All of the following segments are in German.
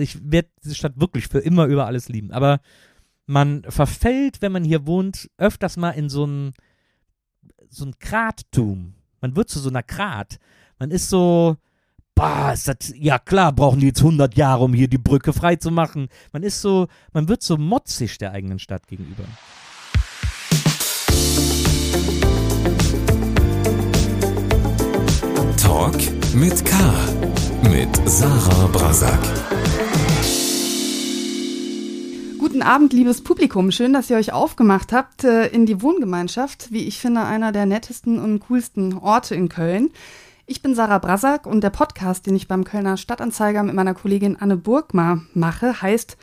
ich werde diese Stadt wirklich für immer über alles lieben. Aber man verfällt, wenn man hier wohnt, öfters mal in so ein, so ein Krattum. Man wird zu so einer Krat. Man ist so, bah, ist das, ja klar, brauchen die jetzt 100 Jahre, um hier die Brücke frei zu machen. Man ist so, man wird so motzig der eigenen Stadt gegenüber. Talk mit K. Mit Sarah Brasak. Guten Abend, liebes Publikum. Schön, dass ihr euch aufgemacht habt äh, in die Wohngemeinschaft. Wie ich finde, einer der nettesten und coolsten Orte in Köln. Ich bin Sarah Brasak und der Podcast, den ich beim Kölner Stadtanzeiger mit meiner Kollegin Anne Burgmar mache, heißt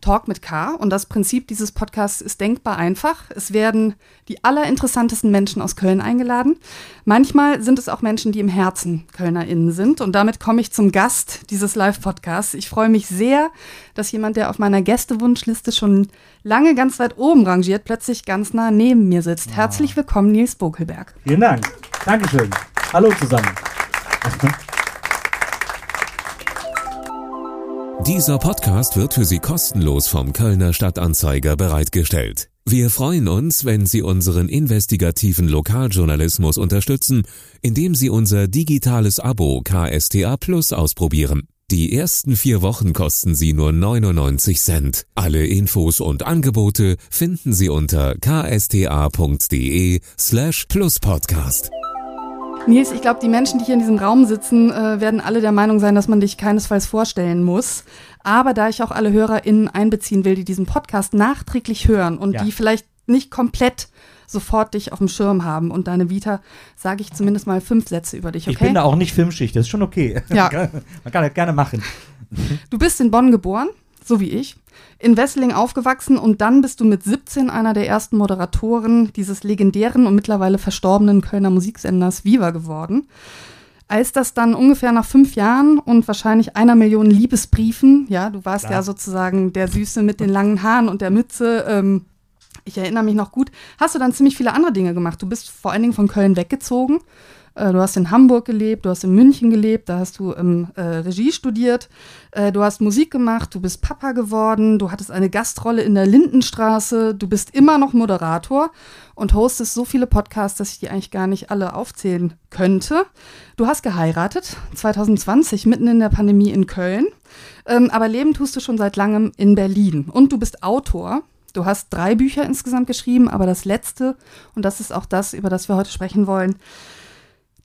Talk mit K. Und das Prinzip dieses Podcasts ist denkbar einfach. Es werden die allerinteressantesten Menschen aus Köln eingeladen. Manchmal sind es auch Menschen, die im Herzen KölnerInnen sind. Und damit komme ich zum Gast dieses Live-Podcasts. Ich freue mich sehr, dass jemand, der auf meiner Gästewunschliste schon lange ganz weit oben rangiert, plötzlich ganz nah neben mir sitzt. Herzlich willkommen, Nils Bokelberg. Vielen Dank. Dankeschön. Hallo zusammen. Dieser Podcast wird für Sie kostenlos vom Kölner Stadtanzeiger bereitgestellt. Wir freuen uns, wenn Sie unseren investigativen Lokaljournalismus unterstützen, indem Sie unser digitales Abo KSTA Plus ausprobieren. Die ersten vier Wochen kosten Sie nur 99 Cent. Alle Infos und Angebote finden Sie unter ksta.de slash pluspodcast. Nils, ich glaube, die Menschen, die hier in diesem Raum sitzen, äh, werden alle der Meinung sein, dass man dich keinesfalls vorstellen muss. Aber da ich auch alle HörerInnen einbeziehen will, die diesen Podcast nachträglich hören und Ja. die vielleicht nicht komplett sofort dich auf dem Schirm haben und deine Vita, sage ich zumindest mal fünf Sätze über dich, okay? Ich bin da auch nicht Filmschicht, das ist schon okay. Ja. Man kann das gerne machen. Du bist in Bonn geboren, so wie ich, in Wesseling aufgewachsen und dann bist du mit 17 einer der ersten Moderatoren dieses legendären und mittlerweile verstorbenen Kölner Musiksenders Viva geworden. Als das dann ungefähr nach fünf Jahren und wahrscheinlich einer Million Liebesbriefen, ja, du warst Klar. ja sozusagen der Süße mit den langen Haaren und der Mütze, ähm, ich erinnere mich noch gut, hast du dann ziemlich viele andere Dinge gemacht. Du bist vor allen Dingen von Köln weggezogen. Äh, Du hast in Hamburg gelebt, du hast in München gelebt, da hast du ähm, äh, Regie studiert, äh, du hast Musik gemacht, du bist Papa geworden, du hattest eine Gastrolle in der Lindenstraße, du bist immer noch Moderator und hostest so viele Podcasts, dass ich die eigentlich gar nicht alle aufzählen könnte. Du hast geheiratet, 2020, mitten in der Pandemie in Köln, ähm, aber leben tust du schon seit langem in Berlin und du bist Autor. Du hast drei Bücher insgesamt geschrieben, aber das letzte, und das ist auch das, über das wir heute sprechen wollen,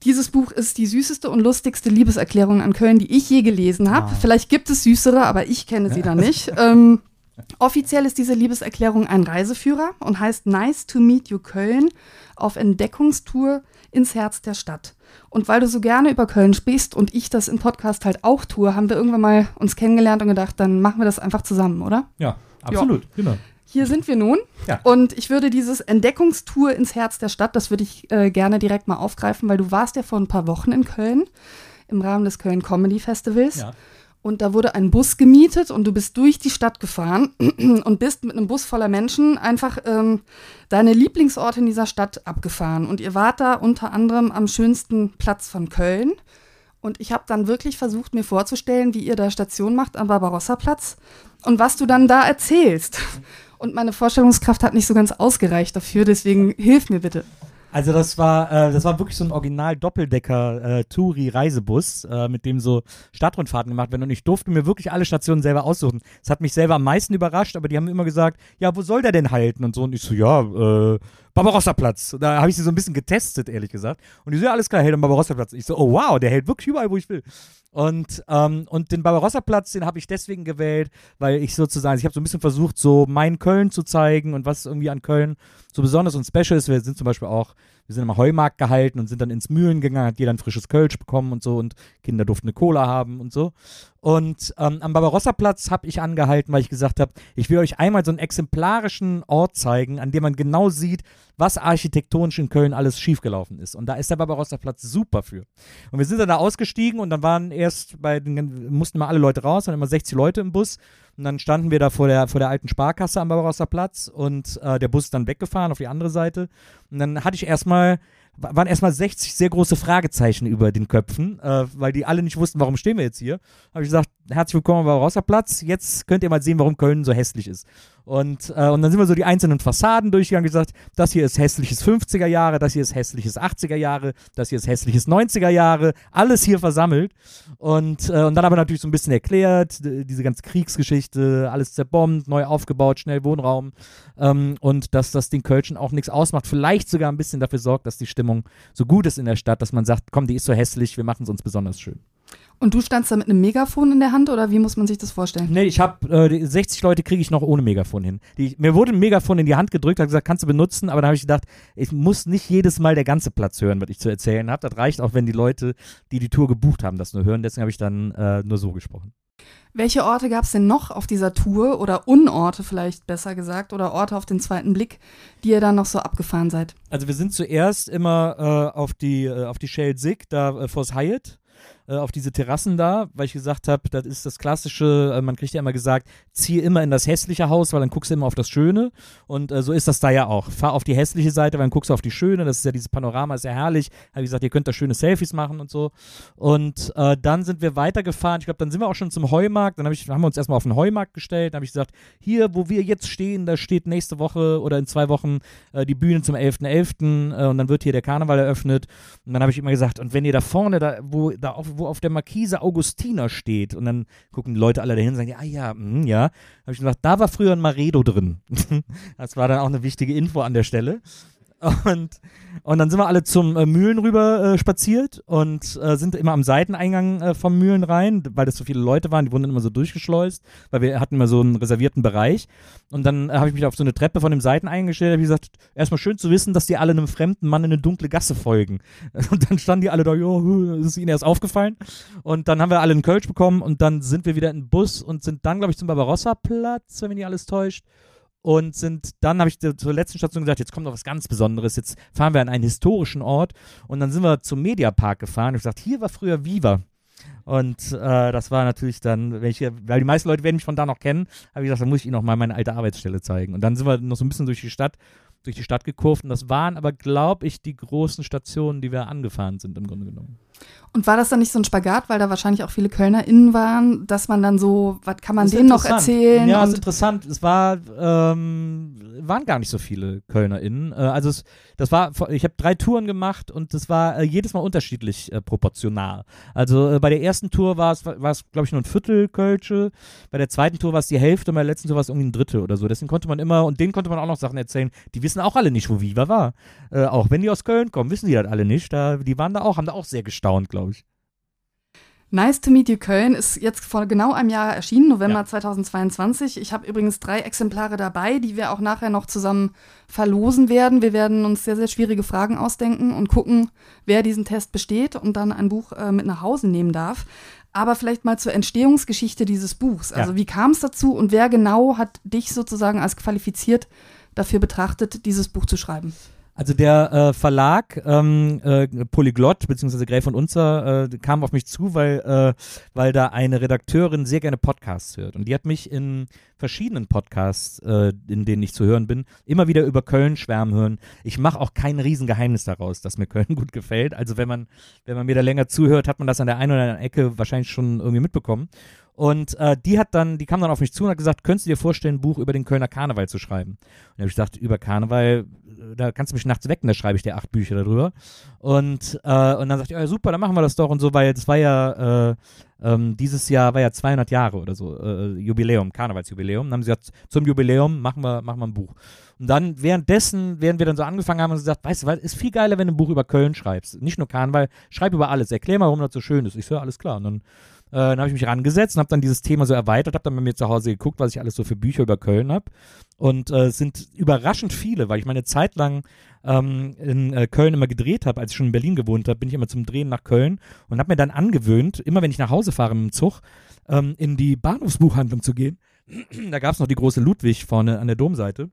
dieses Buch ist die süßeste und lustigste Liebeserklärung an Köln, die ich je gelesen habe. Ah. Vielleicht gibt es süßere, aber ich kenne sie da nicht. ähm, offiziell ist diese Liebeserklärung ein Reiseführer und heißt Nice to Meet You Köln auf Entdeckungstour ins Herz der Stadt. Und weil du so gerne über Köln sprichst und ich das im Podcast halt auch tue, haben wir irgendwann mal uns kennengelernt und gedacht, dann machen wir das einfach zusammen, oder? Ja, absolut. Genau. Hier sind wir nun. Ja. Und ich würde dieses Entdeckungstour ins Herz der Stadt, das würde ich äh, gerne direkt mal aufgreifen, weil du warst ja vor ein paar Wochen in Köln im Rahmen des Köln Comedy Festivals. Ja. Und da wurde ein Bus gemietet und du bist durch die Stadt gefahren und bist mit einem Bus voller Menschen einfach ähm, deine Lieblingsorte in dieser Stadt abgefahren. Und ihr wart da unter anderem am schönsten Platz von Köln. Und ich habe dann wirklich versucht, mir vorzustellen, wie ihr da Station macht am Barbarossa-Platz und was du dann da erzählst. Und meine Vorstellungskraft hat nicht so ganz ausgereicht dafür, deswegen hilf mir bitte. Also das war, äh, das war wirklich so ein original Doppeldecker äh, äh, mit dem so Stadtrundfahrten gemacht werden und ich durfte mir wirklich alle Stationen selber aussuchen. Das hat mich selber am meisten überrascht, aber die haben immer gesagt, ja, wo soll der denn halten und so und ich so, ja, äh, Barbarossa-Platz. Da habe ich sie so ein bisschen getestet, ehrlich gesagt. Und die so, ja, alles klar, hält am Barbarossa-Platz. Ich so, oh wow, der hält wirklich überall, wo ich will. Und, ähm, und den Barbarossa-Platz, den habe ich deswegen gewählt, weil ich sozusagen, ich habe so ein bisschen versucht, so mein Köln zu zeigen und was irgendwie an Köln so besonders und special ist. Wir sind zum Beispiel auch, wir sind am Heumarkt gehalten und sind dann ins Mühlen gegangen, hat jeder ein frisches Kölsch bekommen und so und Kinder durften eine Cola haben und so. Und ähm, am Barbarossa-Platz habe ich angehalten, weil ich gesagt habe, ich will euch einmal so einen exemplarischen Ort zeigen, an dem man genau sieht, was architektonisch in Köln alles schiefgelaufen ist. Und da ist der Barbarossa-Platz super für. Und wir sind dann da ausgestiegen und dann waren erst bei den, mussten mal alle Leute raus, dann immer 60 Leute im Bus. Und dann standen wir da vor der, vor der alten Sparkasse am Barbarossa Platz und äh, der Bus ist dann weggefahren auf die andere Seite. Und dann hatte ich erstmal waren erstmal 60 sehr große Fragezeichen über den Köpfen, äh, weil die alle nicht wussten, warum stehen wir jetzt hier. Habe ich gesagt, herzlich willkommen am Barbarossa-Platz. Jetzt könnt ihr mal sehen, warum Köln so hässlich ist. Und, äh, und dann sind wir so die einzelnen Fassaden durchgegangen und gesagt, das hier ist hässliches 50er Jahre, das hier ist hässliches 80er Jahre, das hier ist hässliches 90er Jahre, alles hier versammelt. Und, äh, und dann aber natürlich so ein bisschen erklärt, diese ganze Kriegsgeschichte, alles zerbombt, neu aufgebaut, schnell Wohnraum. Ähm, und dass das den Kölschen auch nichts ausmacht, vielleicht sogar ein bisschen dafür sorgt, dass die Stimmung so gut ist in der Stadt, dass man sagt, komm, die ist so hässlich, wir machen es uns besonders schön. Und du standst da mit einem Megafon in der Hand oder wie muss man sich das vorstellen? Nee, ich habe äh, 60 Leute kriege ich noch ohne Megafon hin. Die, mir wurde ein Megafon in die Hand gedrückt, hat gesagt, kannst du benutzen, aber dann habe ich gedacht, ich muss nicht jedes Mal der ganze Platz hören, was ich zu erzählen habe. Das reicht auch, wenn die Leute, die die Tour gebucht haben, das nur hören. Deswegen habe ich dann äh, nur so gesprochen. Welche Orte gab es denn noch auf dieser Tour oder Unorte vielleicht besser gesagt oder Orte auf den zweiten Blick, die ihr dann noch so abgefahren seid? Also wir sind zuerst immer äh, auf die äh, auf die Shell Sig da äh, vors Hyatt äh, auf diese Terrassen da, weil ich gesagt habe, das ist das klassische, äh, man kriegt ja immer gesagt, zieh immer in das hässliche Haus, weil dann guckst du immer auf das Schöne. Und äh, so ist das da ja auch. Fahr auf die hässliche Seite, weil dann guckst du auf die Schöne. Das ist ja dieses Panorama, ist ja herrlich. Habe ich gesagt, ihr könnt da schöne Selfies machen und so. Und äh, dann sind wir weitergefahren. Ich glaube, dann sind wir auch schon zum Heumarkt. Dann hab ich, haben wir uns erstmal auf den Heumarkt gestellt. Dann habe ich gesagt, hier, wo wir jetzt stehen, da steht nächste Woche oder in zwei Wochen äh, die Bühne zum 11.11. .11., äh, und dann wird hier der Karneval eröffnet. Und dann habe ich immer gesagt, und wenn ihr da vorne, da, wo, da auf, wo auf der Markise Augustiner steht und dann gucken die Leute alle dahin und sagen, ah ja, mh, ja, habe ich gesagt, da war früher ein Maredo drin. das war dann auch eine wichtige Info an der Stelle. Und, und dann sind wir alle zum äh, Mühlen rüber äh, spaziert und äh, sind immer am Seiteneingang äh, vom Mühlen rein, weil das so viele Leute waren, die wurden dann immer so durchgeschleust, weil wir hatten immer so einen reservierten Bereich. Und dann äh, habe ich mich auf so eine Treppe von dem Seiteneingang gestellt, habe gesagt, erstmal schön zu wissen, dass die alle einem fremden Mann in eine dunkle Gasse folgen. Und dann standen die alle da, jo, ist ihnen erst aufgefallen. Und dann haben wir alle einen Kölsch bekommen und dann sind wir wieder in den Bus und sind dann, glaube ich, zum Barbarossa-Platz, wenn mich nicht alles täuscht und sind dann habe ich zur letzten Station gesagt, jetzt kommt noch was ganz Besonderes, jetzt fahren wir an einen historischen Ort und dann sind wir zum Mediapark gefahren ich gesagt, hier war früher Viva. Und äh, das war natürlich dann, ich, weil die meisten Leute werden mich von da noch kennen, habe ich gesagt, dann muss ich ihnen noch mal meine alte Arbeitsstelle zeigen. Und dann sind wir noch so ein bisschen durch die Stadt, durch die Stadt gekurft und das waren aber, glaube ich, die großen Stationen, die wir angefahren sind im Grunde genommen. Und war das dann nicht so ein Spagat, weil da wahrscheinlich auch viele KölnerInnen waren, dass man dann so, was kann man denen noch erzählen? Ja, das ist interessant. Es war, ähm, waren gar nicht so viele KölnerInnen. Äh, also es, das war, ich habe drei Touren gemacht und das war äh, jedes Mal unterschiedlich äh, proportional. Also äh, bei der ersten Tour war es, war es, glaube ich, nur ein Viertel Kölsche. Bei der zweiten Tour war es die Hälfte und bei der letzten Tour war es irgendwie ein Drittel oder so. Deswegen konnte man immer, und denen konnte man auch noch Sachen erzählen. Die wissen auch alle nicht, wo Viva war. Äh, auch wenn die aus Köln kommen, wissen die das alle nicht. Da, die waren da auch, haben da auch sehr gestaunt, glaube ich. Nice to Meet You Köln ist jetzt vor genau einem Jahr erschienen, November ja. 2022. Ich habe übrigens drei Exemplare dabei, die wir auch nachher noch zusammen verlosen werden. Wir werden uns sehr, sehr schwierige Fragen ausdenken und gucken, wer diesen Test besteht und dann ein Buch äh, mit nach Hause nehmen darf. Aber vielleicht mal zur Entstehungsgeschichte dieses Buchs. Also ja. wie kam es dazu und wer genau hat dich sozusagen als qualifiziert dafür betrachtet, dieses Buch zu schreiben? Also der äh, Verlag ähm, äh, Polyglott bzw. Gräf und Unzer äh, kam auf mich zu, weil, äh, weil da eine Redakteurin sehr gerne Podcasts hört. Und die hat mich in verschiedenen Podcasts, äh, in denen ich zu hören bin, immer wieder über Köln schwärmen hören. Ich mache auch kein Riesengeheimnis daraus, dass mir Köln gut gefällt. Also wenn man, wenn man mir da länger zuhört, hat man das an der einen oder anderen Ecke wahrscheinlich schon irgendwie mitbekommen. Und äh, die hat dann, die kam dann auf mich zu und hat gesagt, könntest du dir vorstellen, ein Buch über den Kölner Karneval zu schreiben? Und da habe ich gesagt, über Karneval, äh, da kannst du mich nachts wecken, da schreibe ich dir acht Bücher darüber. Und, äh, und dann sagte ich, ja super, dann machen wir das doch und so, weil das war ja, äh, ähm, dieses Jahr war ja 200 Jahre oder so, äh, Jubiläum, Karnevalsjubiläum. Dann haben sie gesagt, zum Jubiläum machen wir, machen wir ein Buch. Und dann währenddessen, während wir dann so angefangen haben, haben sie gesagt, weißt du was, ist viel geiler, wenn du ein Buch über Köln schreibst. Nicht nur Karneval, schreib über alles. Erklär mal, warum das so schön ist. Ich so, alles klar. Und dann äh, dann habe ich mich rangesetzt und habe dann dieses Thema so erweitert, habe dann bei mir zu Hause geguckt, was ich alles so für Bücher über Köln habe. Und äh, es sind überraschend viele, weil ich meine Zeit lang ähm, in äh, Köln immer gedreht habe, als ich schon in Berlin gewohnt habe, bin ich immer zum Drehen nach Köln und habe mir dann angewöhnt, immer wenn ich nach Hause fahre mit dem Zug, ähm, in die Bahnhofsbuchhandlung zu gehen. da gab es noch die große Ludwig vorne an der Domseite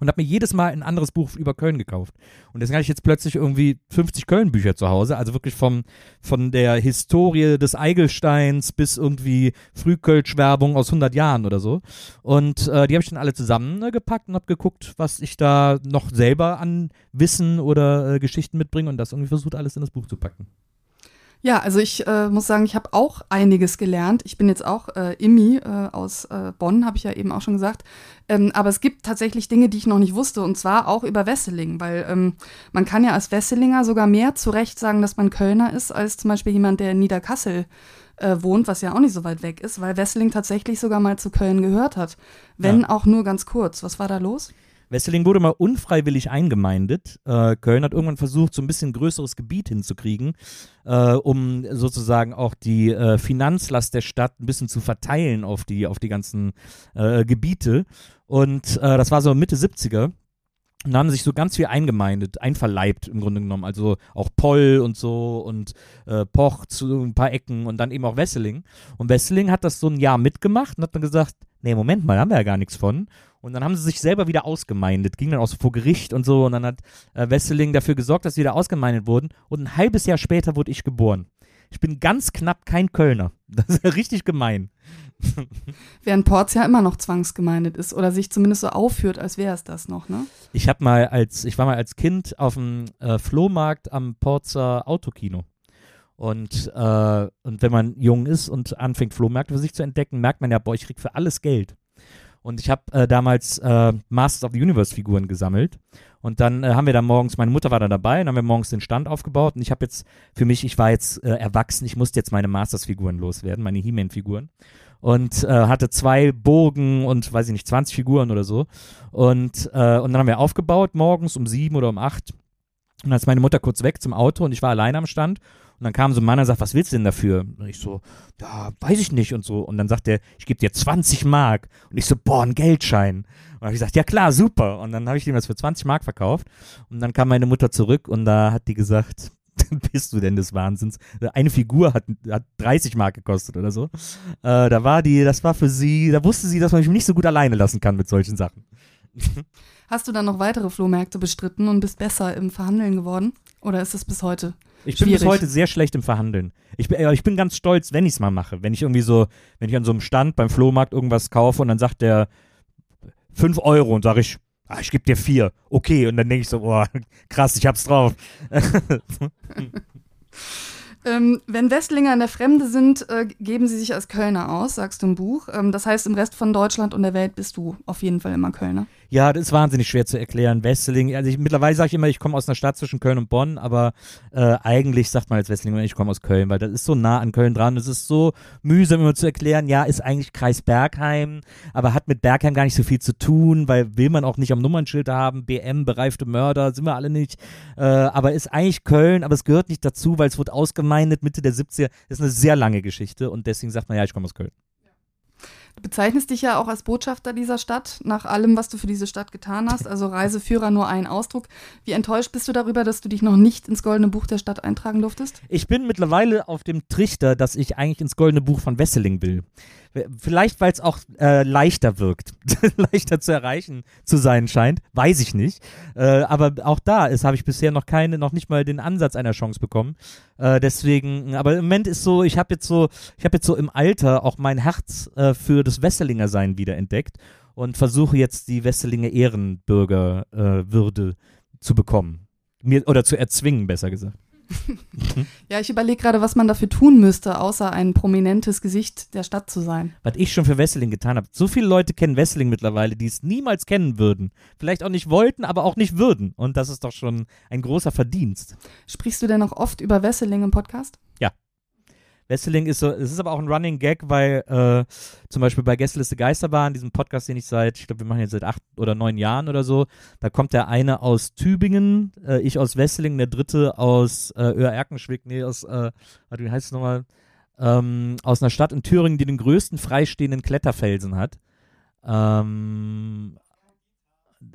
und habe mir jedes Mal ein anderes Buch über Köln gekauft. Und deswegen habe ich jetzt plötzlich irgendwie 50 Köln-Bücher zu Hause, also wirklich vom, von der Historie des Eigelsteins bis irgendwie Frühkölsch-Werbung aus 100 Jahren oder so. Und äh, die habe ich dann alle zusammengepackt und habe geguckt, was ich da noch selber an Wissen oder äh, Geschichten mitbringe und das irgendwie versucht, alles in das Buch zu packen. Ja, also ich äh, muss sagen, ich habe auch einiges gelernt. Ich bin jetzt auch äh, Immi äh, aus äh, Bonn, habe ich ja eben auch schon gesagt. Ähm, aber es gibt tatsächlich Dinge, die ich noch nicht wusste, und zwar auch über Wesseling, weil ähm, man kann ja als Wesselinger sogar mehr zu Recht sagen, dass man Kölner ist, als zum Beispiel jemand, der in Niederkassel äh, wohnt, was ja auch nicht so weit weg ist, weil Wesseling tatsächlich sogar mal zu Köln gehört hat. Wenn Ja. auch nur ganz kurz. Was war da los? Wesseling wurde mal unfreiwillig eingemeindet. Äh, Köln hat irgendwann versucht, so ein bisschen größeres Gebiet hinzukriegen, äh, um sozusagen auch die äh, Finanzlast der Stadt ein bisschen zu verteilen auf die, auf die ganzen äh, Gebiete. Und äh, das war so Mitte 70er. Und haben sich so ganz viel eingemeindet, einverleibt im Grunde genommen. Also auch Poll und so und äh, Poch zu ein paar Ecken und dann eben auch Wesseling. Und Wesseling hat das so ein Jahr mitgemacht und hat dann gesagt, nee, Moment mal, haben wir ja gar nichts von. Und dann haben sie sich selber wieder ausgemeindet, ging dann auch so vor Gericht und so. Und dann hat äh, Wesseling dafür gesorgt, dass sie wieder ausgemeindet wurden. Und ein halbes Jahr später wurde ich geboren. Ich bin ganz knapp kein Kölner. Das ist ja richtig gemein. Während Porz ja immer noch zwangsgemeindet ist oder sich zumindest so aufführt, als wäre es das noch, ne? Ich habe mal als, ich war mal als Kind auf dem äh, Flohmarkt am Porzer Autokino. Und, äh, und wenn man jung ist und anfängt, Flohmärkte für sich zu entdecken, merkt man ja, boah, ich krieg für alles Geld. Und ich habe äh, damals äh, Masters of the Universe Figuren gesammelt. Und dann äh, haben wir da morgens, meine Mutter war da dabei, und haben wir morgens den Stand aufgebaut. Und ich habe jetzt, für mich, ich war jetzt äh, erwachsen, ich musste jetzt meine Masters-Figuren loswerden, meine He-Man-Figuren. Und äh, hatte zwei Burgen und, weiß ich nicht, 20 Figuren oder so. Und, äh, und dann haben wir aufgebaut, morgens um sieben oder um acht. Und dann ist meine Mutter kurz weg zum Auto und ich war alleine am Stand. Und dann kam so ein Mann und sagt, was willst du denn dafür? Und ich so, ja, weiß ich nicht und so. Und dann sagt er, ich gebe dir 20 Mark. Und ich so, boah, ein Geldschein. Und habe ich gesagt, ja klar, super. Und dann habe ich ihm das für 20 Mark verkauft. Und dann kam meine Mutter zurück und da hat die gesagt, bist du denn des Wahnsinns? Eine Figur hat, hat 30 Mark gekostet oder so. Äh, da war die, das war für sie, da wusste sie, dass man mich nicht so gut alleine lassen kann mit solchen Sachen. Hast du dann noch weitere Flohmärkte bestritten und bist besser im Verhandeln geworden? Oder ist es bis heute? Ich bin bis Schwierig. heute sehr schlecht im Verhandeln. Ich bin, äh, ich bin ganz stolz, wenn ich es mal mache. Wenn ich irgendwie so, wenn ich an so einem Stand beim Flohmarkt irgendwas kaufe und dann sagt der 5 Euro und sage ich, ah, ich gebe dir 4. Okay. Und dann denke ich so, boah, krass, ich hab's drauf. Ähm, wenn Westlinger in der Fremde sind, äh, geben sie sich als Kölner aus, sagst du im Buch. Ähm, das heißt, im Rest von Deutschland und der Welt bist du auf jeden Fall immer Kölner. Ja, das ist wahnsinnig schwer zu erklären. Wesseling, also ich, mittlerweile sage ich immer, ich komme aus einer Stadt zwischen Köln und Bonn, aber äh, eigentlich sagt man als Wesseling, ich komme aus Köln, weil das ist so nah an Köln dran. Es ist so mühsam immer zu erklären, ja, ist eigentlich Kreis Bergheim, aber hat mit Bergheim gar nicht so viel zu tun, weil will man auch nicht am Nummernschild haben, BM, bereifte Mörder, sind wir alle nicht. Äh, aber ist eigentlich Köln, aber es gehört nicht dazu, weil es wurde ausgemeindet Mitte der 70er. Das ist eine sehr lange Geschichte und deswegen sagt man, ja, ich komme aus Köln. Du bezeichnest dich ja auch als Botschafter dieser Stadt, nach allem, was du für diese Stadt getan hast. Also Reiseführer nur ein Ausdruck. Wie enttäuscht bist du darüber, dass du dich noch nicht ins Goldene Buch der Stadt eintragen durftest? Ich bin mittlerweile auf dem Trichter, dass ich eigentlich ins Goldene Buch von Wesseling will. Vielleicht, weil es auch äh, leichter wirkt, leichter zu erreichen zu sein scheint, weiß ich nicht. Äh, aber auch da habe ich bisher noch keine, noch nicht mal den Ansatz einer Chance bekommen. Äh, deswegen, aber im Moment ist so, ich habe jetzt so, ich habe jetzt so im Alter auch mein Herz äh, für das Wesselinger Sein wieder entdeckt und versuche jetzt die Wesselinger Ehrenbürgerwürde äh, zu bekommen. Mir, oder zu erzwingen, besser gesagt. Ja, ich überlege gerade, was man dafür tun müsste, außer ein prominentes Gesicht der Stadt zu sein. was ich schon für Wesseling getan habe. So viele Leute kennen Wesseling mittlerweile, die es niemals kennen würden. Vielleicht auch nicht wollten, aber auch nicht würden. Und das ist doch schon ein großer Verdienst. Sprichst du denn noch oft über Wesseling im Podcast? Wesseling ist so, es ist aber auch ein Running Gag, weil äh, zum Beispiel bei Gästeliste Geisterbahn, diesem Podcast, den ich seit, ich glaube, wir machen jetzt seit acht oder neun Jahren oder so, da kommt der eine aus Tübingen, äh, ich aus Wesseling, der dritte aus äh, Öhr-Erkenschwick, nee, aus, äh, warte, wie heißt es nochmal? Ähm, aus einer Stadt in Thüringen, die den größten freistehenden Kletterfelsen hat. Ähm,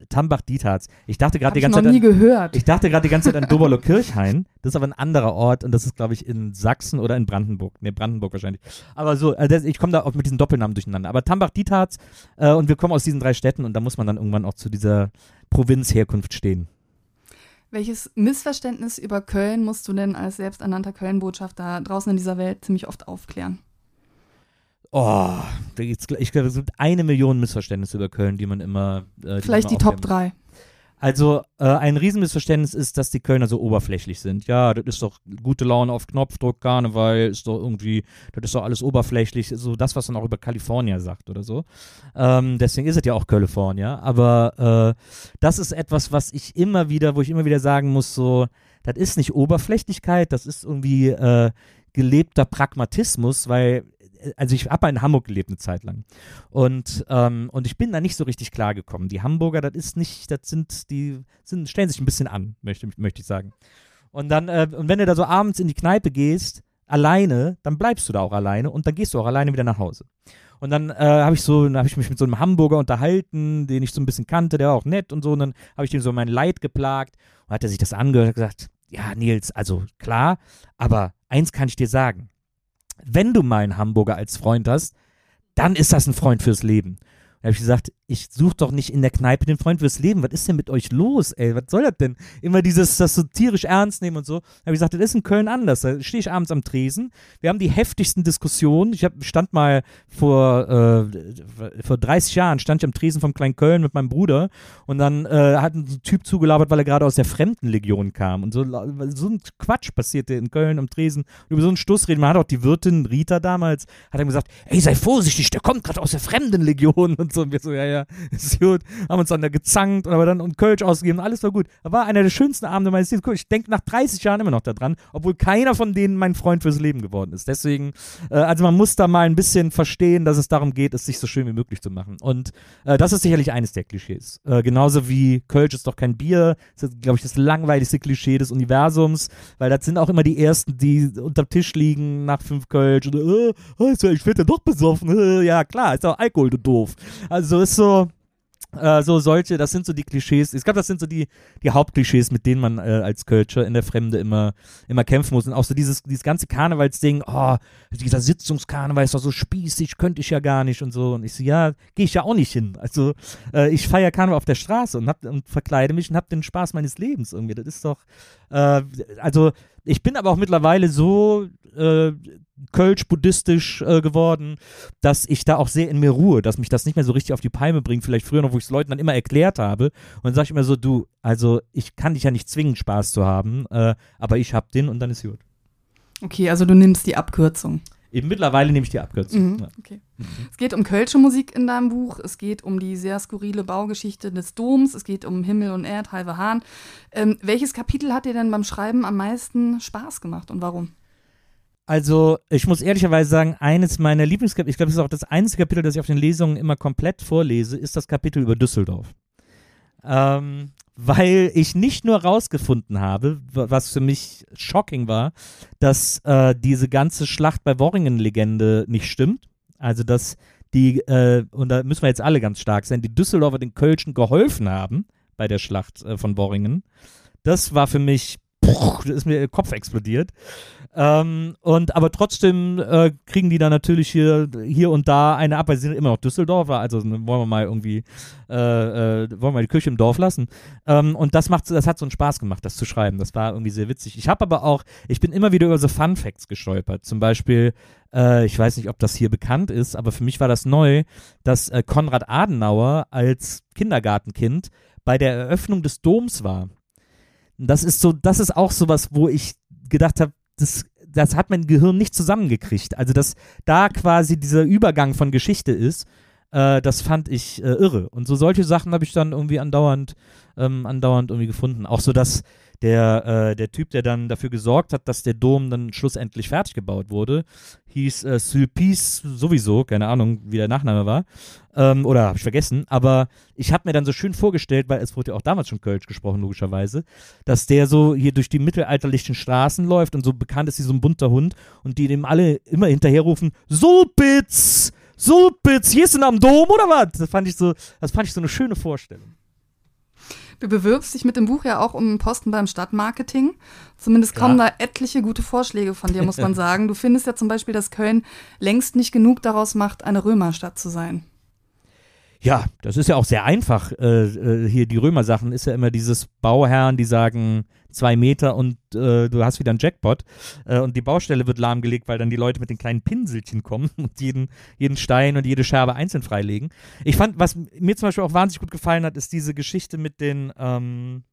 Tambach-Dietharz. Ich dachte gerade die ich ganze noch Zeit. nie An, gehört. ich dachte gerade die ganze Zeit an Doberlo-Kirchhain. Das ist aber ein anderer Ort und das ist, glaube ich, in Sachsen oder in Brandenburg. Ne, Brandenburg wahrscheinlich. Aber so, das, ich komme da auch mit diesen Doppelnamen durcheinander. Aber Tambach-Dietharz äh, und wir kommen aus diesen drei Städten und da muss man dann irgendwann auch zu dieser Provinzherkunft stehen. Welches Missverständnis über Köln musst du denn als selbsternannter Köln-Botschafter draußen in dieser Welt ziemlich oft aufklären? Oh, da gibt's, ich glaube, es gibt eine Million Missverständnisse über Köln, die man immer. Äh, Vielleicht die man immer Top aufklären muss. 3. Also, äh, ein Riesenmissverständnis ist, dass die Kölner so oberflächlich sind. Ja, das ist doch gute Laune auf Knopfdruck, Karneval, ist doch irgendwie, das ist doch alles oberflächlich, so das, was man auch über California sagt oder so. Ähm, deswegen ist es ja auch California. Aber äh, das ist etwas, was ich immer wieder, wo ich immer wieder sagen muss, so, das ist nicht Oberflächlichkeit, das ist irgendwie äh, gelebter Pragmatismus, weil also ich habe in Hamburg gelebt eine Zeit lang und ähm, und ich bin da nicht so richtig klargekommen. Die Hamburger, das ist nicht, das sind die sind stellen sich ein bisschen an, möchte möchte ich sagen. Und dann äh, und wenn du da so abends in die Kneipe gehst, alleine, dann bleibst du da auch alleine und dann gehst du auch alleine wieder nach Hause. Und dann äh, habe ich so, habe ich mich mit so einem Hamburger unterhalten, den ich so ein bisschen kannte, der war auch nett und so. Und dann habe ich ihm so mein Leid geplagt und hat er sich das angehört und gesagt, ja Nils, also klar, aber eins kann ich dir sagen, wenn du mal einen Hamburger als Freund hast, dann ist das ein Freund fürs Leben. Da habe ich gesagt, ich suche doch nicht in der Kneipe den Freund fürs Leben. Was ist denn mit euch los, ey? Was soll das denn? Immer dieses, das so tierisch ernst nehmen und so. Da habe ich gesagt, das ist in Köln anders. Da stehe ich abends am Tresen. Wir haben die heftigsten Diskussionen. Ich hab, stand mal vor, äh, vor 30 Jahren, stand ich am Tresen vom Klein Köln mit meinem Bruder und dann äh, hat ein Typ zugelabert, weil er gerade aus der Fremdenlegion kam. Und so, so ein Quatsch passierte in Köln am Tresen. Über so einen Stoßreden. Man hat auch die Wirtin Rita damals, hat ihm gesagt, ey, sei vorsichtig, der kommt gerade aus der Fremdenlegion und so. Und wir so, ja, ja, ist gut. Haben uns dann da gezankt und aber dann und Kölsch ausgegeben, alles war gut. War einer der schönsten Abende meines Lebens. Ich denke nach 30 Jahren immer noch daran, obwohl keiner von denen mein Freund fürs Leben geworden ist. Deswegen, äh, also man muss da mal ein bisschen verstehen, dass es darum geht, es sich so schön wie möglich zu machen. Und äh, das ist sicherlich eines der Klischees. Äh, genauso wie Kölsch ist doch kein Bier. Das ist, glaube ich, das langweiligste Klischee des Universums, weil das sind auch immer die Ersten, die unterm Tisch liegen nach fünf Kölsch. Und, äh, also, ich werde ja doch besoffen. Ja, klar, ist doch Alkohol, du doof. Also ist so, äh, so solche, das sind so die Klischees. Ich glaube, das sind so die, die Hauptklischees, mit denen man äh, als Kölscher in der Fremde immer, immer kämpfen muss. Und auch so dieses, dieses ganze Karnevalsding, oh, dieser Sitzungskarneval ist doch so spießig, könnte ich ja gar nicht und so. Und ich so, ja, gehe ich ja auch nicht hin. Also äh, ich feiere Karneval auf der Straße und, hab, und verkleide mich und habe den Spaß meines Lebens irgendwie. Das ist doch, äh, also ich bin aber auch mittlerweile so äh, kölsch-buddhistisch äh, geworden, dass ich da auch sehr in mir ruhe, dass mich das nicht mehr so richtig auf die Palme bringt. Vielleicht früher noch, wo ich es Leuten dann immer erklärt habe. Und dann sage ich immer so, du, also ich kann dich ja nicht zwingen, Spaß zu haben, äh, aber ich hab den und dann ist gut. Okay, also du nimmst die Abkürzung. Eben mittlerweile nehme ich die Abkürzung. Mhm, Ja. okay. Es geht um Kölsche Musik in deinem Buch. Es geht um die sehr skurrile Baugeschichte des Doms. Es geht um Himmel und Erd, Halve Hahn. Ähm, welches Kapitel hat dir denn beim Schreiben am meisten Spaß gemacht und warum? Also, ich muss ehrlicherweise sagen, eines meiner Lieblingskapitel, ich glaube, das ist auch das einzige Kapitel, das ich auf den Lesungen immer komplett vorlese, ist das Kapitel über Düsseldorf. Ähm, weil ich nicht nur rausgefunden habe, wa- was für mich shocking war, dass äh, diese ganze Schlacht bei Worringen-Legende nicht stimmt. Also, dass die, äh, und da müssen wir jetzt alle ganz stark sein, die Düsseldorfer den Kölschen geholfen haben bei der Schlacht äh, von Worringen. Das war für mich, da ist mir der Kopf explodiert. Ähm, und aber trotzdem äh, kriegen die dann natürlich hier, hier und da eine ab, weil sie sind immer noch Düsseldorfer, also wollen wir mal irgendwie, äh, äh, wollen wir die Kirche im Dorf lassen. Ähm, und das macht, das hat so einen Spaß gemacht, das zu schreiben. Das war irgendwie sehr witzig. Ich habe aber auch, ich bin immer wieder über so Fun Facts gestolpert. Zum Beispiel, äh, ich weiß nicht, ob das hier bekannt ist, aber für mich war das neu, dass äh, Konrad Adenauer als Kindergartenkind bei der Eröffnung des Doms war. Das ist so, das ist auch sowas, wo ich gedacht habe, das, das hat mein Gehirn nicht zusammengekriegt. Also, dass da quasi dieser Übergang von Geschichte ist, äh, das fand ich äh, irre. Und so solche Sachen habe ich dann irgendwie andauernd, ähm, andauernd irgendwie gefunden. Auch so, dass der, äh, der Typ, der dann dafür gesorgt hat, dass der Dom dann schlussendlich fertig gebaut wurde, hieß äh, Sulpice sowieso, keine Ahnung, wie der Nachname war. Ähm, oder habe ich vergessen. Aber ich habe mir dann so schön vorgestellt, weil es wurde ja auch damals schon Kölsch gesprochen, logischerweise, dass der so hier durch die mittelalterlichen Straßen läuft und so bekannt ist wie so ein bunter Hund und die dem alle immer hinterherrufen, Sulpitz! Sulpitz, hier ist denn am Dom oder was? Das fand ich so, das fand ich so eine schöne Vorstellung. Du bewirbst dich mit dem Buch ja auch um einen Posten beim Stadtmarketing. Zumindest kommen Ja. da etliche gute Vorschläge von dir, muss man sagen. Du findest ja zum Beispiel, dass Köln längst nicht genug daraus macht, eine Römerstadt zu sein. Ja, das ist ja auch sehr einfach. Äh, äh, hier die Römer-Sachen ist ja immer dieses Bauherren, die sagen zwei Meter und äh, du hast wieder einen Jackpot. Äh, und die Baustelle wird lahmgelegt, weil dann die Leute mit den kleinen Pinselchen kommen und jeden, jeden Stein und jede Scherbe einzeln freilegen. Ich fand, was mir zum Beispiel auch wahnsinnig gut gefallen hat, ist diese Geschichte mit den, ähm,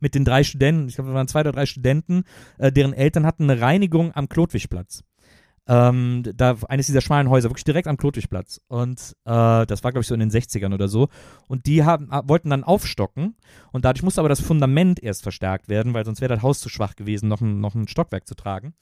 mit den drei Studenten, ich glaube, es waren zwei oder drei Studenten, äh, deren Eltern hatten eine Reinigung am Klotwigplatz. Ähm, da eines dieser schmalen Häuser, wirklich direkt am Klotwigplatz. Und äh, das war, glaube ich, so in den 60ern oder so. Und die haben, äh, wollten dann aufstocken. Und dadurch musste aber das Fundament erst verstärkt werden, weil sonst wäre das Haus zu schwach gewesen, noch ein, noch ein Stockwerk zu tragen.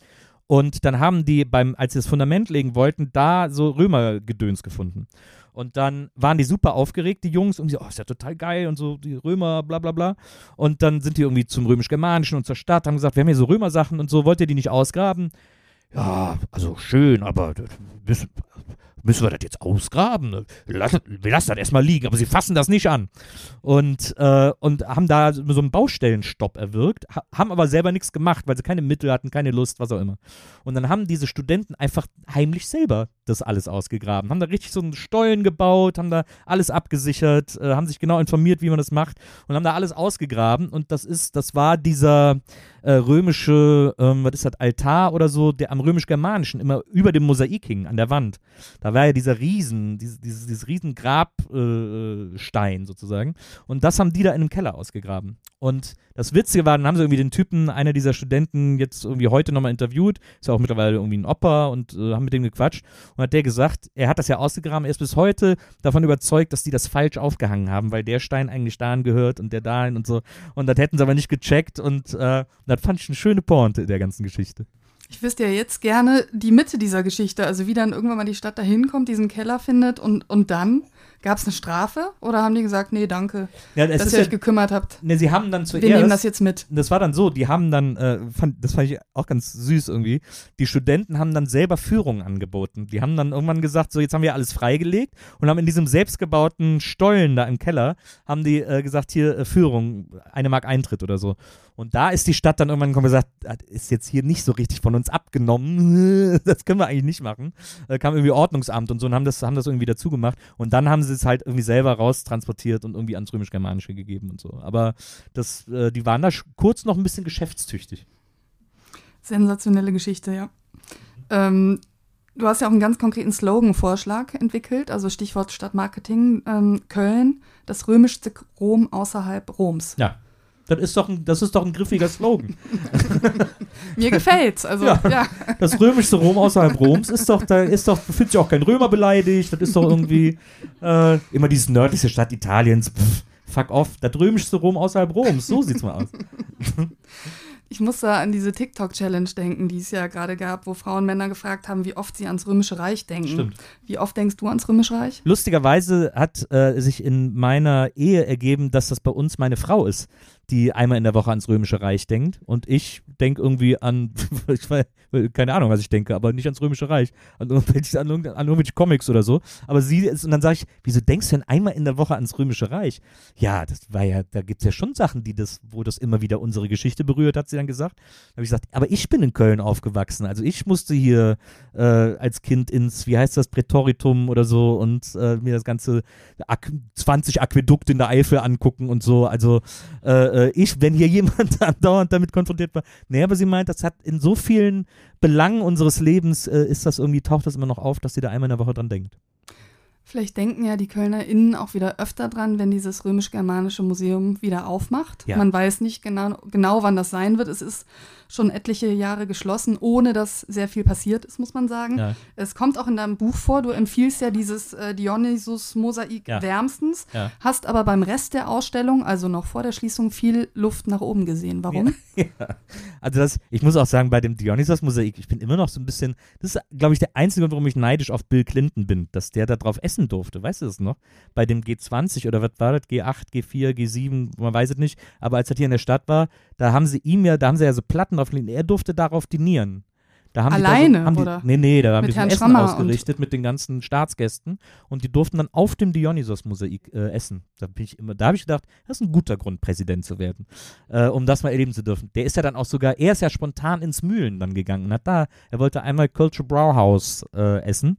Und dann haben die beim, als sie das Fundament legen wollten, da so Römergedöns gefunden. Und dann waren die super aufgeregt, die Jungs, und die oh, ist ja total geil und so, die Römer, bla bla bla. Und dann sind die irgendwie zum Römisch-Germanischen und zur Stadt, haben gesagt, wir haben hier so Römersachen und so, wollt ihr die nicht ausgraben? Ja, also schön, aber das müssen, wir das jetzt ausgraben? Lassen, wir lassen das erstmal liegen, aber sie fassen das nicht an. Und, äh, und haben da so einen Baustellenstopp erwirkt, ha haben aber selber nichts gemacht, weil sie keine Mittel hatten, keine Lust, was auch immer. Und dann haben diese Studenten einfach heimlich selber das alles ausgegraben, haben da richtig so einen Stollen gebaut, haben da alles abgesichert, äh, haben sich genau informiert, wie man das macht und haben da alles ausgegraben. Und das ist, das war dieser äh, römische, ähm, was ist das, Altar oder so, der am römisch-germanischen immer über dem Mosaik hing, an der Wand. Da war ja dieser Riesen, dieses, dieses, dieses riesen Grabstein äh, Stein sozusagen. Und das haben die da in einem Keller ausgegraben. Und das Witzige war, dann haben sie irgendwie den Typen, einer dieser Studenten, jetzt irgendwie heute nochmal interviewt, ist ja auch mittlerweile irgendwie ein Opa und äh, haben mit dem gequatscht. Und hat der gesagt, er hat das ja ausgegraben, er ist bis heute davon überzeugt, dass die das falsch aufgehangen haben, weil der Stein eigentlich dahin gehört und der dahin und so. Und das hätten sie aber nicht gecheckt und äh, das fand ich eine schöne Pointe der ganzen Geschichte. Ich wüsste ja jetzt gerne die Mitte dieser Geschichte, also wie dann irgendwann mal die Stadt dahin kommt, diesen Keller findet und, und dann gab es eine Strafe oder haben die gesagt, nee, danke, Ja, dass ist ihr ja, euch gekümmert habt. ne, sie haben dann Wir nehmen das zuerst, jetzt mit. das war dann so, die haben dann, äh, fand, das fand ich auch ganz süß irgendwie, die Studenten haben dann selber Führungen angeboten. Die haben dann irgendwann gesagt, so jetzt haben wir alles freigelegt und haben in diesem selbstgebauten Stollen da im Keller, haben die äh, gesagt, hier äh, Führung, eine Mark Eintritt oder so. Und da ist die Stadt dann irgendwann gekommen und gesagt, das ist jetzt hier nicht so richtig von uns abgenommen, das können wir eigentlich nicht machen. Äh, kam irgendwie Ordnungsamt und so und haben das, haben das irgendwie dazu gemacht. Und dann haben sie es halt irgendwie selber raustransportiert und irgendwie ans Römisch-Germanische gegeben und so. Aber das, äh, die waren da kurz noch ein bisschen geschäftstüchtig. Sensationelle Geschichte, ja. Ähm, du hast ja auch einen ganz konkreten Slogan-Vorschlag entwickelt, also Stichwort Stadtmarketing ähm, Köln, das römischste Rom außerhalb Roms. Ja. Das ist doch ein, das ist doch ein griffiger Slogan. Mir gefällt's, also Ja. ja. Das römischste Rom außerhalb Roms ist doch, da ist doch, fühlt sich auch kein Römer beleidigt. Das ist doch irgendwie äh, immer dieses nördlichste Stadt Italiens. Pff, fuck off. Das römischste Rom außerhalb Roms. So sieht's mal aus. Ich muss da an diese TikTok-Challenge denken, die es ja gerade gab, wo Frauen Männer gefragt haben, wie oft sie ans Römische Reich denken. Stimmt. Wie oft denkst du ans Römische Reich? Lustigerweise hat äh, sich in meiner Ehe ergeben, dass das bei uns meine Frau ist, die einmal in der Woche ans Römische Reich denkt. Und ich denke irgendwie an, ich weiß, keine Ahnung, was ich denke, aber nicht ans Römische Reich. An irgendwelche, an, irgend- an irgendwelche Comics oder so. Aber sie ist, und dann sage ich, wieso denkst du denn einmal in der Woche ans Römische Reich? Ja, das war ja, da gibt es ja schon Sachen, die das, wo das immer wieder unsere Geschichte berührt, hat sie dann gesagt. Da habe ich gesagt, aber ich bin in Köln aufgewachsen. Also ich musste hier äh, als Kind ins, wie heißt das, Prätoritum oder so und äh, mir das ganze Ak 20 Aquädukte in der Eifel angucken und so. Also äh, äh, ich, wenn hier jemand andauernd damit konfrontiert war. Nee, aber sie meint, das hat in so vielen Belangen unseres Lebens, äh, ist das irgendwie, taucht das immer noch auf, dass sie da einmal in der Woche dran denkt. Vielleicht denken ja die KölnerInnen auch wieder öfter dran, wenn dieses römisch-germanische Museum wieder aufmacht. Ja. Man weiß nicht genau, genau, wann das sein wird. Es ist schon etliche Jahre geschlossen, ohne dass sehr viel passiert ist, muss man sagen. Ja. Es kommt auch in deinem Buch vor, du empfiehlst ja dieses äh, Dionysus-Mosaik Ja. wärmstens, Ja. hast aber beim Rest der Ausstellung, also noch vor der Schließung, viel Luft nach oben gesehen. Warum? Also das, ich muss auch sagen, bei dem Dionysos-Mosaik, ich bin immer noch so ein bisschen, das ist, glaube ich, der einzige Grund, warum ich neidisch auf Bill Clinton bin, dass der da drauf essen durfte. Weißt du das noch? Bei dem G20 oder was war das? G8, G4, G7, man weiß es nicht. Aber als er hier in der Stadt war, da haben sie ihm ja, da haben sie ja so Platten drauf er durfte darauf dinieren. Da haben Alleine, die haben oder? Die, nee, nee, da haben Mit die so Essen Schrammer ausgerichtet mit den ganzen Staatsgästen und die durften dann auf dem Dionysos-Mosaik äh, essen. Da bin ich immer, da habe ich gedacht, das ist ein guter Grund, Präsident zu werden, äh, um das mal erleben zu dürfen. Der ist ja dann auch sogar, er ist ja spontan ins Mühlen dann gegangen und hat da, er wollte einmal Culture Brauhaus äh, essen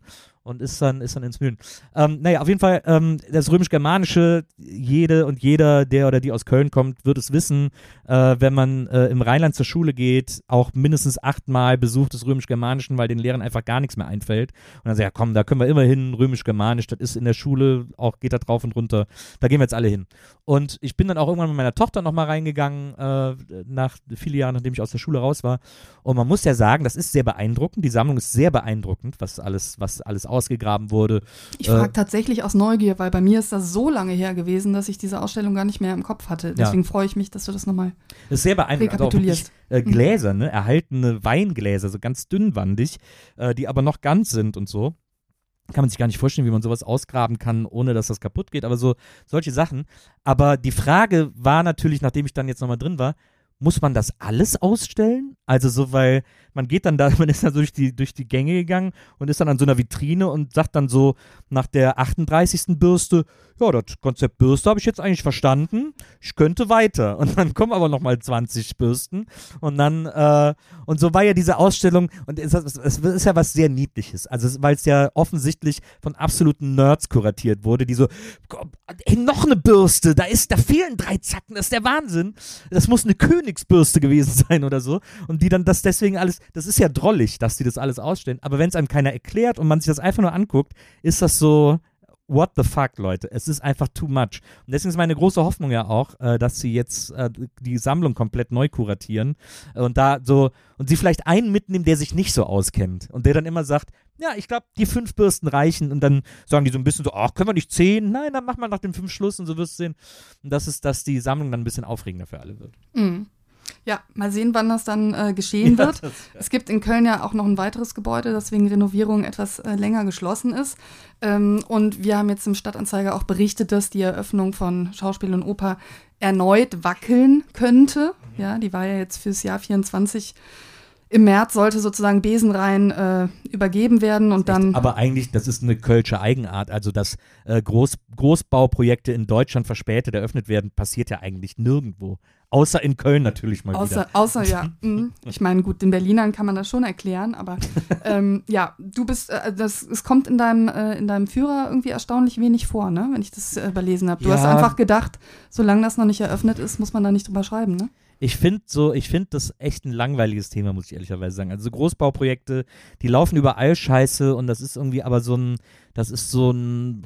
und ist dann, ist dann ins Mühlen. Ähm, naja, auf jeden Fall, ähm, das römisch-germanische, jede und jeder, der oder die aus Köln kommt, wird es wissen, äh, wenn man äh, im Rheinland zur Schule geht, auch mindestens achtmal Besuch des römisch-germanischen, weil den Lehrern einfach gar nichts mehr einfällt. Und dann sagt, ja komm, da können wir immer hin, römisch-germanisch, das ist in der Schule, auch geht da drauf und runter, da gehen wir jetzt alle hin. Und ich bin dann auch irgendwann mit meiner Tochter nochmal reingegangen, äh, nach viele Jahre, nachdem ich aus der Schule raus war. Und man muss ja sagen, das ist sehr beeindruckend, die Sammlung ist sehr beeindruckend, was alles, was alles ausgegraben wurde. Ich Äh, frage tatsächlich aus Neugier, weil bei mir ist das so lange her gewesen, dass ich diese Ausstellung gar nicht mehr im Kopf hatte. Deswegen freue ich mich, dass du das nochmal Das ist sehr beeindruckend. Also wirklich, äh, Gläser, ne? Erhaltene Weingläser, so ganz dünnwandig, äh, die aber noch ganz sind und so. Kann man sich gar nicht vorstellen, wie man sowas ausgraben kann, ohne dass das kaputt geht, aber so solche Sachen. Aber die Frage war natürlich, nachdem ich dann jetzt nochmal drin war, muss man das alles ausstellen? Also so, weil man geht dann da, man ist dann so durch die, durch die Gänge gegangen und ist dann an so einer Vitrine und sagt dann so nach der 38. Bürste, ja, das Konzept Bürste habe ich jetzt eigentlich verstanden, ich könnte weiter. Und dann kommen aber nochmal 20 Bürsten und dann, äh, und so war ja diese Ausstellung und es, es, ist ja was sehr Niedliches, also weil es ja offensichtlich von absoluten Nerds kuratiert wurde, die so, komm, ey, noch eine Bürste, da ist, da fehlen drei Zacken, das ist der Wahnsinn. Das muss eine Königsbürste gewesen sein oder so. Und die dann das deswegen alles, das ist ja drollig, dass die das alles ausstellen. Aber wenn es einem keiner erklärt und man sich das einfach nur anguckt, ist das so, what the fuck, Leute. Es ist einfach too much. Und deswegen ist meine große Hoffnung ja auch, äh, dass sie jetzt äh, die Sammlung komplett neu kuratieren äh, und da so, und sie vielleicht einen mitnehmen, der sich nicht so auskennt und der dann immer sagt, ja, ich glaube, die fünf Bürsten reichen und dann sagen die so ein bisschen so, ach, können wir nicht zehn? Nein, dann machen wir nach dem fünf Schluss und so wirst du sehen. Und das ist, dass die Sammlung dann ein bisschen aufregender für alle wird. Mhm. Ja, mal sehen, wann das dann äh, geschehen Ja, wird. das- Es gibt in Köln ja auch noch ein weiteres Gebäude, das wegen Renovierung etwas äh, länger geschlossen ist. Ähm, und wir haben jetzt im Stadtanzeiger auch berichtet, dass die Eröffnung von Schauspiel und Oper erneut wackeln könnte. Ja, die war ja jetzt fürs Jahr 24. Im März sollte sozusagen Besenrein äh, übergeben werden und dann. Aber eigentlich, das ist eine kölsche Eigenart. Also, dass äh, Groß, Großbauprojekte in Deutschland verspätet eröffnet werden, passiert ja eigentlich nirgendwo. Außer in Köln natürlich mal Außer, wieder. außer ja, mhm. ich meine, gut, den Berlinern kann man das schon erklären, aber ähm, ja, du bist, äh, das, es kommt in deinem, äh, in deinem Führer irgendwie erstaunlich wenig vor, ne? wenn ich das äh, überlesen habe. Du Ja. hast einfach gedacht, solange das noch nicht eröffnet ist, muss man da nicht drüber schreiben, ne? Ich finde so, ich finde das echt ein langweiliges Thema, muss ich ehrlicherweise sagen. Also so Großbauprojekte, die laufen überall scheiße und das ist irgendwie aber so ein, das ist so ein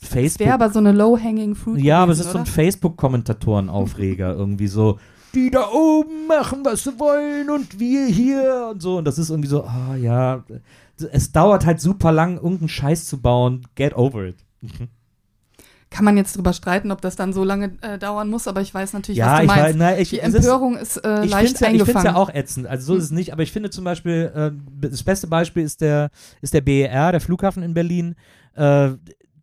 Facebook. wäre aber so eine low-hanging fruit. Ja, aber es ist gewesen, so ein oder? Facebook-Kommentatoren-Aufreger irgendwie so. Die da oben machen, was sie wollen und wir hier und so. Und das ist irgendwie so, ah ja, es dauert halt super lang, irgendeinen Scheiß zu bauen. Get over it. Kann man jetzt drüber streiten, ob das dann so lange äh, dauern muss, aber ich weiß natürlich, ja, was du ich, war, meinst. na, ich, Die es ist- Empörung ist, äh, ich leicht ja, ich finde es eingefangen. ja auch ätzend. Also so ist es nicht, aber ich finde zum Beispiel, äh, das beste Beispiel ist der, ist der BER, der Flughafen in Berlin.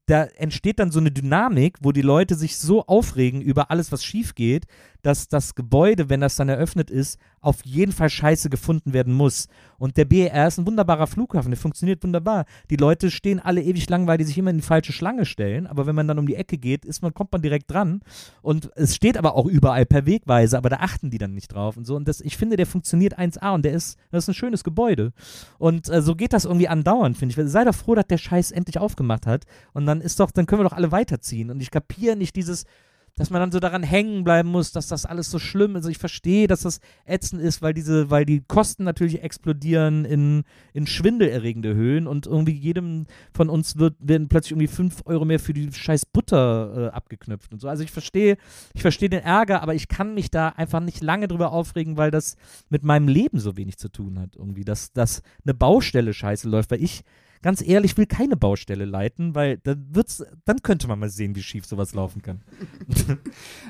Da entsteht dann so eine Dynamik, wo die Leute sich so aufregen über alles, was schief geht, dass das Gebäude, wenn das dann eröffnet ist, auf jeden Fall scheiße gefunden werden muss. Und der BER ist ein wunderbarer Flughafen, der funktioniert wunderbar. Die Leute stehen alle ewig lang, weil die sich immer in die falsche Schlange stellen. Aber wenn man dann um die Ecke geht, ist man, kommt man direkt dran. Und es steht aber auch überall per Wegweise, aber da achten die dann nicht drauf und so. Und das, ich finde, der funktioniert 1A und der ist, das ist ein schönes Gebäude. Und äh, so geht das irgendwie andauernd, finde ich. Sei doch froh, dass der Scheiß endlich aufgemacht hat. Und dann ist doch, dann können wir doch alle weiterziehen. Und ich kapiere nicht dieses, dass man dann so daran hängen bleiben muss, dass das alles so schlimm ist. Also ich verstehe, dass das ätzend ist, weil diese, weil die Kosten natürlich explodieren in, in schwindelerregende Höhen und irgendwie jedem von uns wird, werden plötzlich irgendwie 5 Euro mehr für die scheiß Butter äh, abgeknüpft und so. Also ich verstehe, ich verstehe den Ärger, aber ich kann mich da einfach nicht lange drüber aufregen, weil das mit meinem Leben so wenig zu tun hat. Irgendwie, dass, dass eine Baustelle scheiße läuft, weil ich ganz ehrlich will keine Baustelle leiten, weil dann wird's, dann könnte man mal sehen, wie schief sowas laufen kann.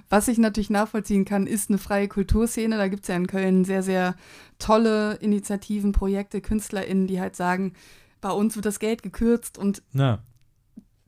Was ich natürlich nachvollziehen kann, ist eine freie Kulturszene. Da gibt es ja in Köln sehr, sehr tolle Initiativen, Projekte, KünstlerInnen, die halt sagen, bei uns wird das Geld gekürzt und Na,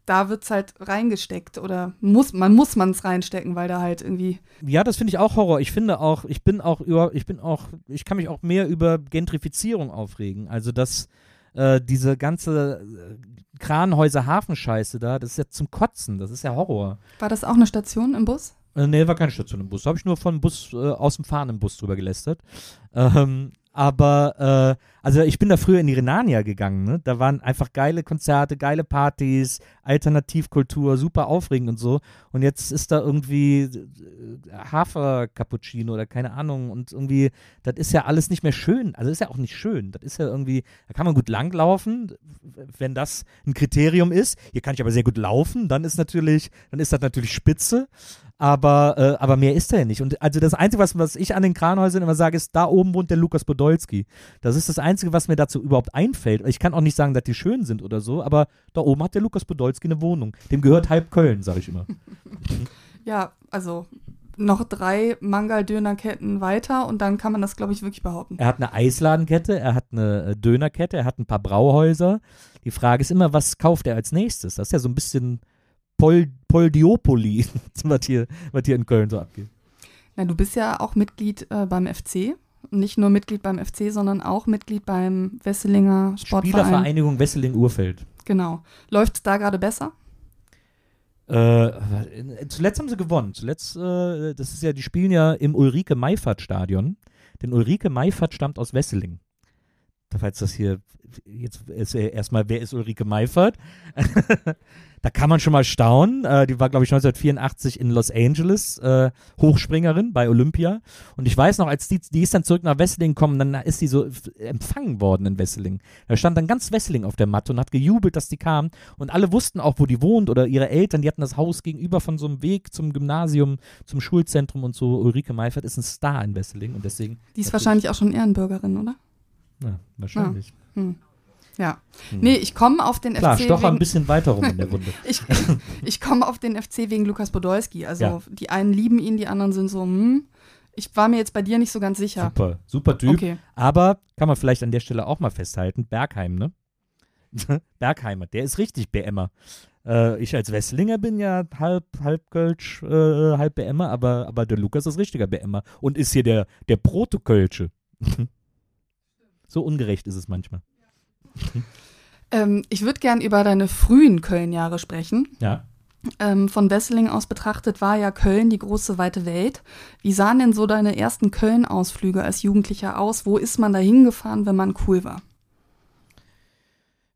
da wird es halt reingesteckt oder muss, man muss man es reinstecken, weil da halt irgendwie. Ja, das finde ich auch Horror. Ich finde auch, ich bin auch über, ich bin auch, ich kann mich auch mehr über Gentrifizierung aufregen. Also dass äh, diese ganze äh, Kranhäuser-Hafenscheiße da, das ist ja zum Kotzen, das ist ja Horror. War das auch eine Station im Bus? Äh, nee, war keine Station im Bus. Da habe ich nur von Bus, äh, aus dem fahrenden Bus drüber gelästert. Ähm, aber äh, also ich bin da früher in die Renania gegangen, ne? Da waren einfach geile Konzerte, geile Partys, Alternativkultur, super aufregend und so. Und jetzt ist da irgendwie äh, Hafer-Cappuccino oder keine Ahnung. Und irgendwie, das ist ja alles nicht mehr schön. Also ist ja auch nicht schön. Das ist ja irgendwie, da kann man gut langlaufen, wenn das ein Kriterium ist. Hier kann ich aber sehr gut laufen, dann ist natürlich, dann ist das natürlich spitze aber, äh, aber mehr ist er ja nicht. Und also das Einzige, was, was ich an den Kranhäusern immer sage, ist, da oben wohnt der Lukas Podolski. Das ist das Einzige, was mir dazu überhaupt einfällt. Ich kann auch nicht sagen, dass die schön sind oder so, aber da oben hat der Lukas Podolski eine Wohnung. Dem gehört halb Köln, sage ich immer. ja, also noch drei Mangal-Dönerketten weiter und dann kann man das, glaube ich, wirklich behaupten. Er hat eine Eisladenkette, er hat eine äh, Dönerkette, er hat ein paar Brauhäuser. Die Frage ist immer, was kauft er als nächstes? Das ist ja so ein bisschen Pol Poldiopoli, was hier, was hier in Köln so abgeht. Na, du bist ja auch Mitglied äh, beim FC. Nicht nur Mitglied beim FC, sondern auch Mitglied beim Wesselinger Sportverein. Spielervereinigung Wesseling-Urfeld. Genau. Läuft es da gerade besser? Äh, zuletzt haben sie gewonnen. Zuletzt, äh, das ist ja, die spielen ja im Ulrike-Meifert-Stadion. Denn Ulrike Meifert stammt aus Wesseling falls das hier jetzt ist erstmal, wer ist Ulrike Meifert? da kann man schon mal staunen. Äh, die war, glaube ich, 1984 in Los Angeles äh, Hochspringerin bei Olympia. Und ich weiß noch, als die, die ist dann zurück nach Wesseling gekommen, dann ist sie so empfangen worden in Wesseling. Da stand dann ganz Wesseling auf der Matte und hat gejubelt, dass die kam. Und alle wussten auch, wo die wohnt oder ihre Eltern, die hatten das Haus gegenüber von so einem Weg zum Gymnasium, zum Schulzentrum und so. Ulrike Meifert ist ein Star in Wesseling und deswegen. Die ist wahrscheinlich auch schon Ehrenbürgerin, oder? Ja, wahrscheinlich. Ja. Hm. Ja. Hm. Nee, ich komme auf den Klar, FC. Klar, stocher ein bisschen weiter rum in der Wunde. ich ich komme auf den FC wegen Lukas Podolski. Also ja. die einen lieben ihn, die anderen sind so, hm. Ich war mir jetzt bei dir nicht so ganz sicher. Super, super Typ. Okay. Aber kann man vielleicht an der Stelle auch mal festhalten, Bergheim, ne? Bergheimer, der ist richtig BMer. Äh, ich als Wesslinger bin ja halb, halb Kölsch, äh, halb BMer, aber, aber der Lukas ist richtiger BMer und ist hier der, der Protokölsche. So ungerecht ist es manchmal. Ähm, ich würde gern über deine frühen Köln-Jahre sprechen. Ja. Ähm, von Wesseling aus betrachtet war ja Köln die große weite Welt. Wie sahen denn so deine ersten Köln-Ausflüge als Jugendlicher aus? Wo ist man da hingefahren, wenn man cool war?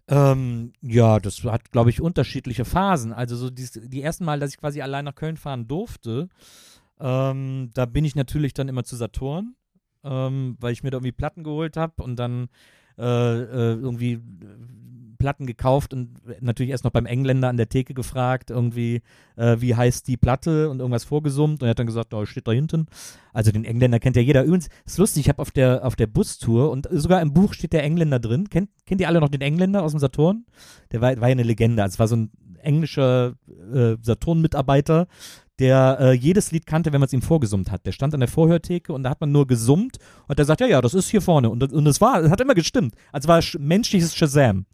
Ähm, ja, das hat, glaube ich, unterschiedliche Phasen. Also so die, die ersten Mal, dass ich quasi allein nach Köln fahren durfte, ähm, da bin ich natürlich dann immer zu Saturn ähm, weil ich mir da irgendwie Platten geholt habe und dann äh, äh, irgendwie Platten gekauft und natürlich erst noch beim Engländer an der Theke gefragt, irgendwie, äh, wie heißt die Platte und irgendwas vorgesummt und er hat dann gesagt, oh, steht da hinten. Also den Engländer kennt ja jeder. Übrigens, ist lustig, ich habe auf der, auf der Bustour und sogar im Buch steht der Engländer drin. Kennt, kennt ihr alle noch den Engländer aus dem Saturn? Der war, war ja eine Legende. Also es war so ein englischer äh, Saturn-Mitarbeiter, der äh, jedes Lied kannte, wenn man es ihm vorgesummt hat. Der stand an der Vorhörtheke und da hat man nur gesummt und der sagt, ja, ja, das ist hier vorne. Und, und es war, es hat immer gestimmt. Also war menschliches Shazam.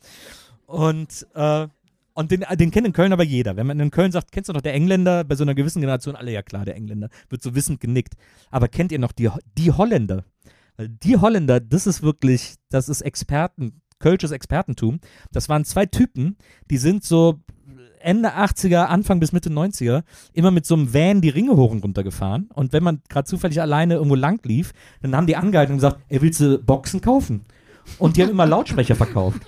Und, äh, und den, den kennt in Köln aber jeder. Wenn man in Köln sagt, kennst du noch der Engländer? Bei so einer gewissen Generation, alle ja klar, der Engländer. Wird so wissend genickt. Aber kennt ihr noch die, die Holländer? Die Holländer, das ist wirklich, das ist Experten, Kölsches Expertentum. Das waren zwei Typen, die sind so Ende 80er, Anfang bis Mitte 90er immer mit so einem Van die Ringe hoch und runter gefahren. Und wenn man gerade zufällig alleine irgendwo lang lief, dann haben die angehalten und gesagt, ey, willst du Boxen kaufen? Und die haben immer Lautsprecher verkauft.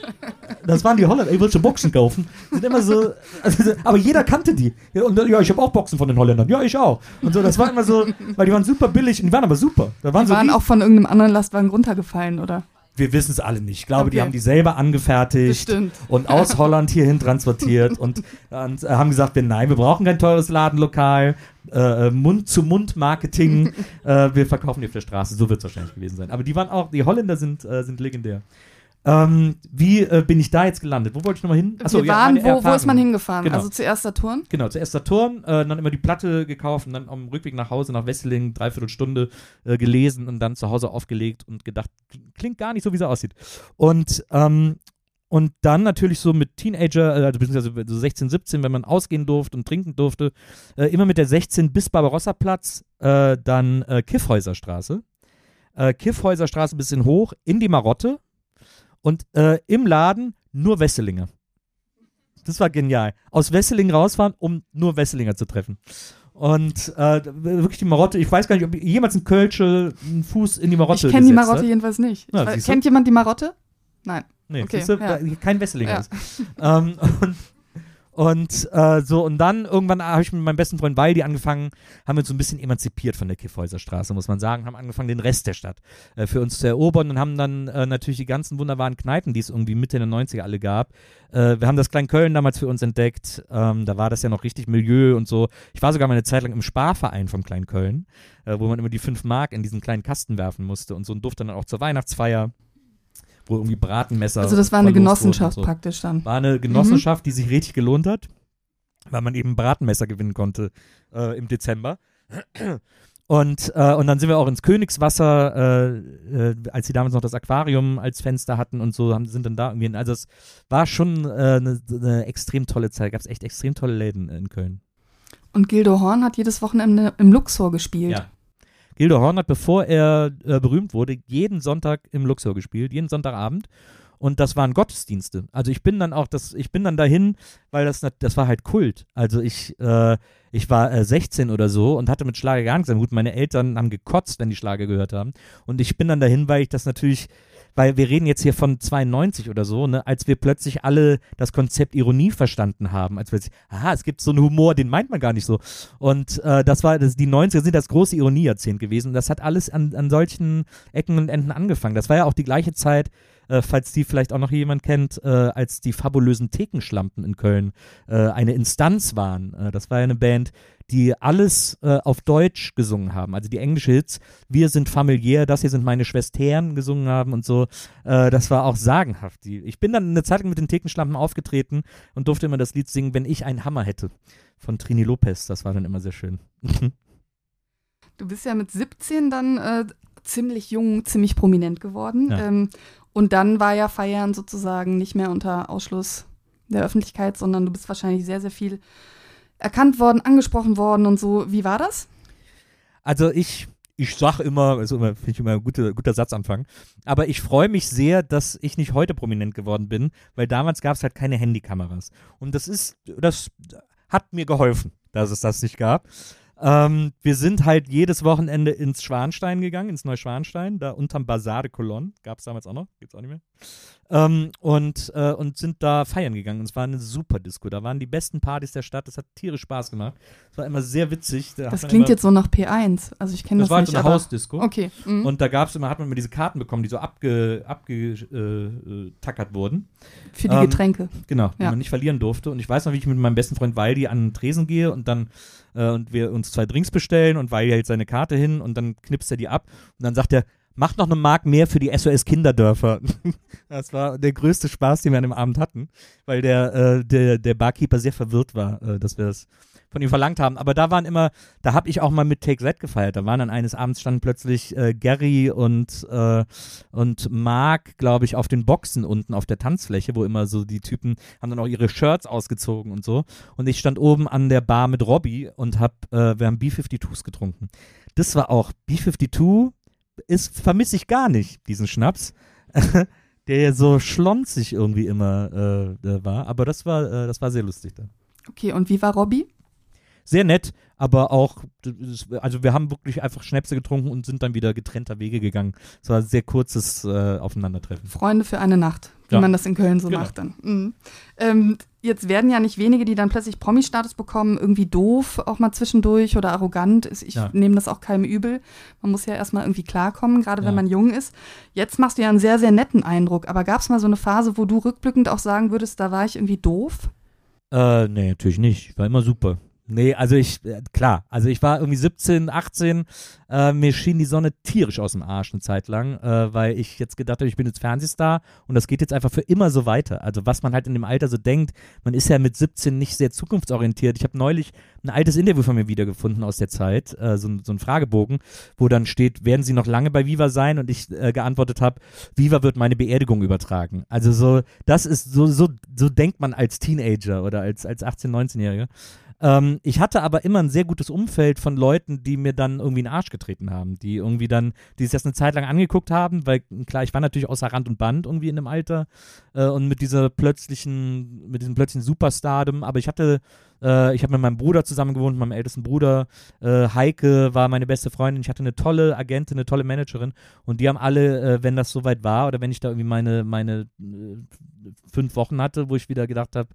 Das waren die Holländer. Ey, willst du Boxen kaufen? Sind immer so, also, aber jeder kannte die. Und ja, ich habe auch Boxen von den Holländern. Ja, ich auch. Und so, das war immer so, weil die waren super billig und die waren aber super. Da waren die so waren auch von irgendeinem anderen Lastwagen runtergefallen, oder? Wir wissen es alle nicht. Ich glaube, okay. die haben die selber angefertigt und aus Holland hierhin transportiert und, und äh, haben gesagt, wir, nein, wir brauchen kein teures Ladenlokal, äh, Mund-zu-Mund-Marketing, äh, wir verkaufen die auf der Straße. So wird es wahrscheinlich gewesen sein. Aber die waren auch, die Holländer sind, äh, sind legendär. Ähm, wie äh, bin ich da jetzt gelandet? Wo wollte ich nochmal hin? Achso, wir waren, ja, wo, wo, ist man hingefahren? Genau. Also zuerst Saturn? Genau, zuerst Saturn, äh, dann immer die Platte gekauft und dann am Rückweg nach Hause nach Wesseling, dreiviertel Stunde äh, gelesen und dann zu Hause aufgelegt und gedacht, klingt gar nicht so, wie sie aussieht. Und, ähm, und dann natürlich so mit Teenager, äh, also beziehungsweise so 16, 17, wenn man ausgehen durfte und trinken durfte, äh, immer mit der 16 bis Barbarossa-Platz, äh, dann Kiffhäuserstraße. Kiffhäuserstraße ein bisschen hoch, in die Marotte und äh, im Laden nur Wesselinger. Das war genial. Aus Wesseling rausfahren, um nur Wesselinger zu treffen. Und äh, wirklich die Marotte, ich weiß gar nicht, ob jemals ein Kölsche einen Fuß in die Marotte Ich kenne die gesetzt Marotte hat. jedenfalls nicht. Ja, Ich du? kennt jemand die Marotte? Nein. Nee, Okay, du, ja. kein Wesselinger Ja. ist. ähm, und und äh, so, und dann irgendwann habe ich mit meinem besten Freund Waldi angefangen, haben wir uns so ein bisschen emanzipiert von der Kiffhäuserstraße, muss man sagen, haben angefangen, den Rest der Stadt äh, für uns zu erobern und haben dann äh, natürlich die ganzen wunderbaren Kneipen, die es irgendwie Mitte der 90er alle gab. Äh, wir haben das Köln damals für uns entdeckt, ähm, da war das ja noch richtig Milieu und so. Ich war sogar mal eine Zeit lang im Sparverein vom Köln, äh, wo man immer die 5 Mark in diesen kleinen Kasten werfen musste und so und durfte dann auch zur Weihnachtsfeier, wo irgendwie Bratenmesser Also das war eine Genossenschaft so. praktisch dann. War eine Genossenschaft, die sich richtig gelohnt hat, weil man eben Bratenmesser gewinnen konnte äh, im Dezember. Und, äh, und dann sind wir auch ins Königswasser, äh, äh, als sie damals noch das Aquarium als Fenster hatten und so, haben, sind dann da irgendwie. hin. Also es war schon äh, eine, eine extrem tolle Zeit. Gab es echt extrem tolle Läden in Köln. Und Gildo Horn hat jedes Wochenende im Luxor gespielt. Ja. Gildo Horn hat, bevor er äh, berühmt wurde, jeden Sonntag im Luxor gespielt, jeden Sonntagabend. Und das waren Gottesdienste. Also ich bin dann auch, das, ich bin dann dahin, weil das, das war halt Kult. Also ich, äh, ich war äh, 16 oder so und hatte mit Schlager gar nichts am Hut. Meine Eltern haben gekotzt, wenn die Schlager gehört haben. Und ich bin dann dahin, weil ich das natürlich, weil wir reden jetzt hier von 92 oder so, ne, als wir plötzlich alle das Konzept Ironie verstanden haben. Als plötzlich, aha, es gibt so einen Humor, den meint man gar nicht so. Und äh, das war, das, die 90er sind das große Ironiejahrzehnt gewesen. Und das hat alles an, an solchen Ecken und Enden angefangen. Das war ja auch die gleiche Zeit, äh, falls die vielleicht auch noch jemand kennt, äh, als die fabulösen Thekenschlampen in Köln äh, eine Instanz waren. Äh, das war ja eine Band, die alles äh, auf Deutsch gesungen haben. Also die englische Hits, wir sind familiär, das hier sind meine Schwestern gesungen haben und so. Äh, das war auch sagenhaft. Die, ich bin dann eine Zeit lang mit den Thekenschlampen aufgetreten und durfte immer das Lied singen, wenn ich einen Hammer hätte. Von Trini Lopez. Das war dann immer sehr schön. Du bist ja mit 17 dann äh, ziemlich jung, ziemlich prominent geworden. Ja. Ähm, und dann war ja Feiern sozusagen nicht mehr unter Ausschluss der Öffentlichkeit, sondern du bist wahrscheinlich sehr, sehr viel erkannt worden, angesprochen worden und so. Wie war das? Also ich, ich sag immer, also immer, finde ich immer ein guter, guter Satzanfang, aber ich freue mich sehr, dass ich nicht heute prominent geworden bin, weil damals gab es halt keine Handykameras. Und das ist, das hat mir geholfen, dass es das nicht gab. Ähm, wir sind halt jedes Wochenende ins Schwanstein gegangen, ins Neuschwanstein, da unterm Bazar de Colonne, gab es damals auch noch, gibt's auch nicht mehr. Ähm, und, äh, und sind da feiern gegangen. Und es war eine super Disco. Da waren die besten Partys der Stadt. Das hat tierisch Spaß gemacht. Es war immer sehr witzig. Da Das klingt immer, jetzt so nach P1. Also ich kenne Das das, war halt nicht. so eine Hausdisco. Okay. mhm. Und da gab's immer, hat man immer diese Karten bekommen, die so abge, abgetackert äh, äh, wurden. Für die ähm, Getränke. Genau, die Ja. man nicht verlieren durfte. Und ich weiß noch, wie ich mit meinem besten Freund Waldi an den Tresen gehe und dann äh, und wir uns zwei Drinks bestellen und Waldi hält seine Karte hin und dann knipst er die ab und dann sagt er, macht noch eine Mark mehr für die SOS Kinderdörfer. das war der größte Spaß, den wir an dem Abend hatten, weil der, äh, der, der Barkeeper sehr verwirrt war, äh, dass wir das von ihm verlangt haben. Aber da waren immer, da habe ich auch mal mit Take Z gefeiert. Da waren dann eines Abends standen plötzlich äh, Gary und, äh, und Mark, glaube ich, auf den Boxen unten auf der Tanzfläche, wo immer so die Typen haben dann auch ihre Shirts ausgezogen und so. Und ich stand oben an der Bar mit Robbie und hab, äh, wir haben B-52s getrunken. Das war auch, B-52 ist, vermisse ich gar nicht, diesen Schnaps. der so schlonzig irgendwie immer äh, war. Aber das war, äh, das war sehr lustig dann Okay, und wie war Robby? Sehr nett, aber auch, also wir haben wirklich einfach Schnäpse getrunken und sind dann wieder getrennter Wege gegangen. Es war ein sehr kurzes äh, Aufeinandertreffen. Freunde für eine Nacht, wie Ja. man das in Köln so Genau. macht dann. Mhm. Ähm, jetzt werden ja nicht wenige, die dann plötzlich Promi-Status bekommen, irgendwie doof auch mal zwischendurch oder arrogant. Ich Ja. nehme das auch keinem übel. Man muss ja erstmal irgendwie klarkommen, gerade Ja. wenn man jung ist. Jetzt machst du ja einen sehr, sehr netten Eindruck. Aber gab es mal so eine Phase, wo du rückblickend auch sagen würdest, da war ich irgendwie doof? Äh, nee, natürlich nicht. War immer super. Nee, also ich, äh, klar, also ich war irgendwie 17, 18, äh, mir schien die Sonne tierisch aus dem Arsch eine Zeit lang, äh, weil ich jetzt gedacht habe, ich bin jetzt Fernsehstar und das geht jetzt einfach für immer so weiter. Also was man halt in dem Alter so denkt, man ist ja mit 17 nicht sehr zukunftsorientiert. Ich habe neulich ein altes Interview von mir wiedergefunden aus der Zeit, äh, so, so ein Fragebogen, wo dann steht, werden Sie noch lange bei Viva sein? Und ich äh, geantwortet habe, Viva wird meine Beerdigung übertragen. Also so, das ist so, so, so denkt man als Teenager oder als, als 18-, 19-Jähriger. Ähm, ich hatte aber immer ein sehr gutes Umfeld von Leuten, die mir dann irgendwie in den Arsch getreten haben, die irgendwie dann, die sich das eine Zeit lang angeguckt haben, weil klar, ich war natürlich außer Rand und Band irgendwie in dem Alter äh, und mit dieser plötzlichen, mit diesem plötzlichen Superstardom, aber ich hatte äh, ich habe mit meinem Bruder zusammen gewohnt, meinem ältesten Bruder. Äh, Heike war meine beste Freundin. Ich hatte eine tolle Agentin, eine tolle Managerin. Und die haben alle, äh, wenn das soweit war oder wenn ich da irgendwie meine, meine fünf Wochen hatte, wo ich wieder gedacht habe,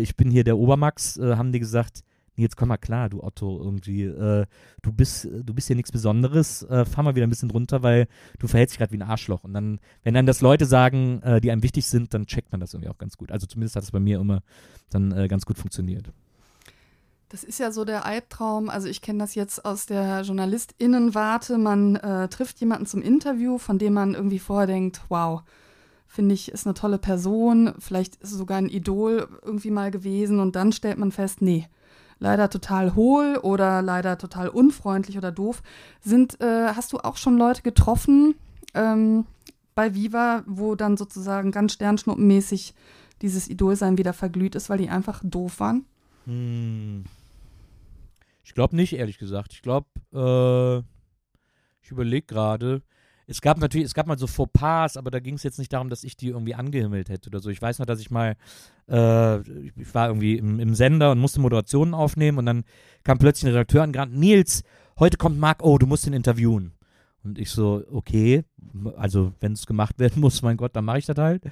ich bin hier der Obermax, haben die gesagt, jetzt komm mal klar, du Otto, irgendwie, äh, du bist, du bist hier nichts Besonderes, äh, fahr mal wieder ein bisschen runter, weil du verhältst dich gerade wie ein Arschloch. Und dann, wenn dann das Leute sagen, äh, die einem wichtig sind, dann checkt man das irgendwie auch ganz gut. Also zumindest hat es bei mir immer dann äh, ganz gut funktioniert. Das ist ja so der Albtraum. Also ich kenne das jetzt aus der JournalistInnenwarte. Man äh, trifft jemanden zum Interview, von dem man irgendwie vorher denkt, wow, finde ich, ist eine tolle Person, vielleicht ist sogar ein Idol irgendwie mal gewesen und dann stellt man fest, nee, leider total hohl oder leider total unfreundlich oder doof. Sind, äh, hast du auch schon Leute getroffen ähm, bei Viva, wo dann sozusagen ganz sternschnuppenmäßig dieses Idolsein wieder verglüht ist, weil die einfach doof waren? Hm. Ich glaube nicht, ehrlich gesagt. Ich glaube, äh, ich überlege gerade. Es gab natürlich, es gab mal so Fauxpas, aber da ging es jetzt nicht darum, dass ich die irgendwie angehimmelt hätte oder so. Ich weiß noch, dass ich mal, äh, ich war irgendwie im, im, Sender und musste Moderationen aufnehmen und dann kam plötzlich ein Redakteur an, gerade Nils, heute kommt Marc, oh, du musst ihn interviewen. Und ich so, okay, also wenn es gemacht werden muss, mein Gott, dann mache ich das halt.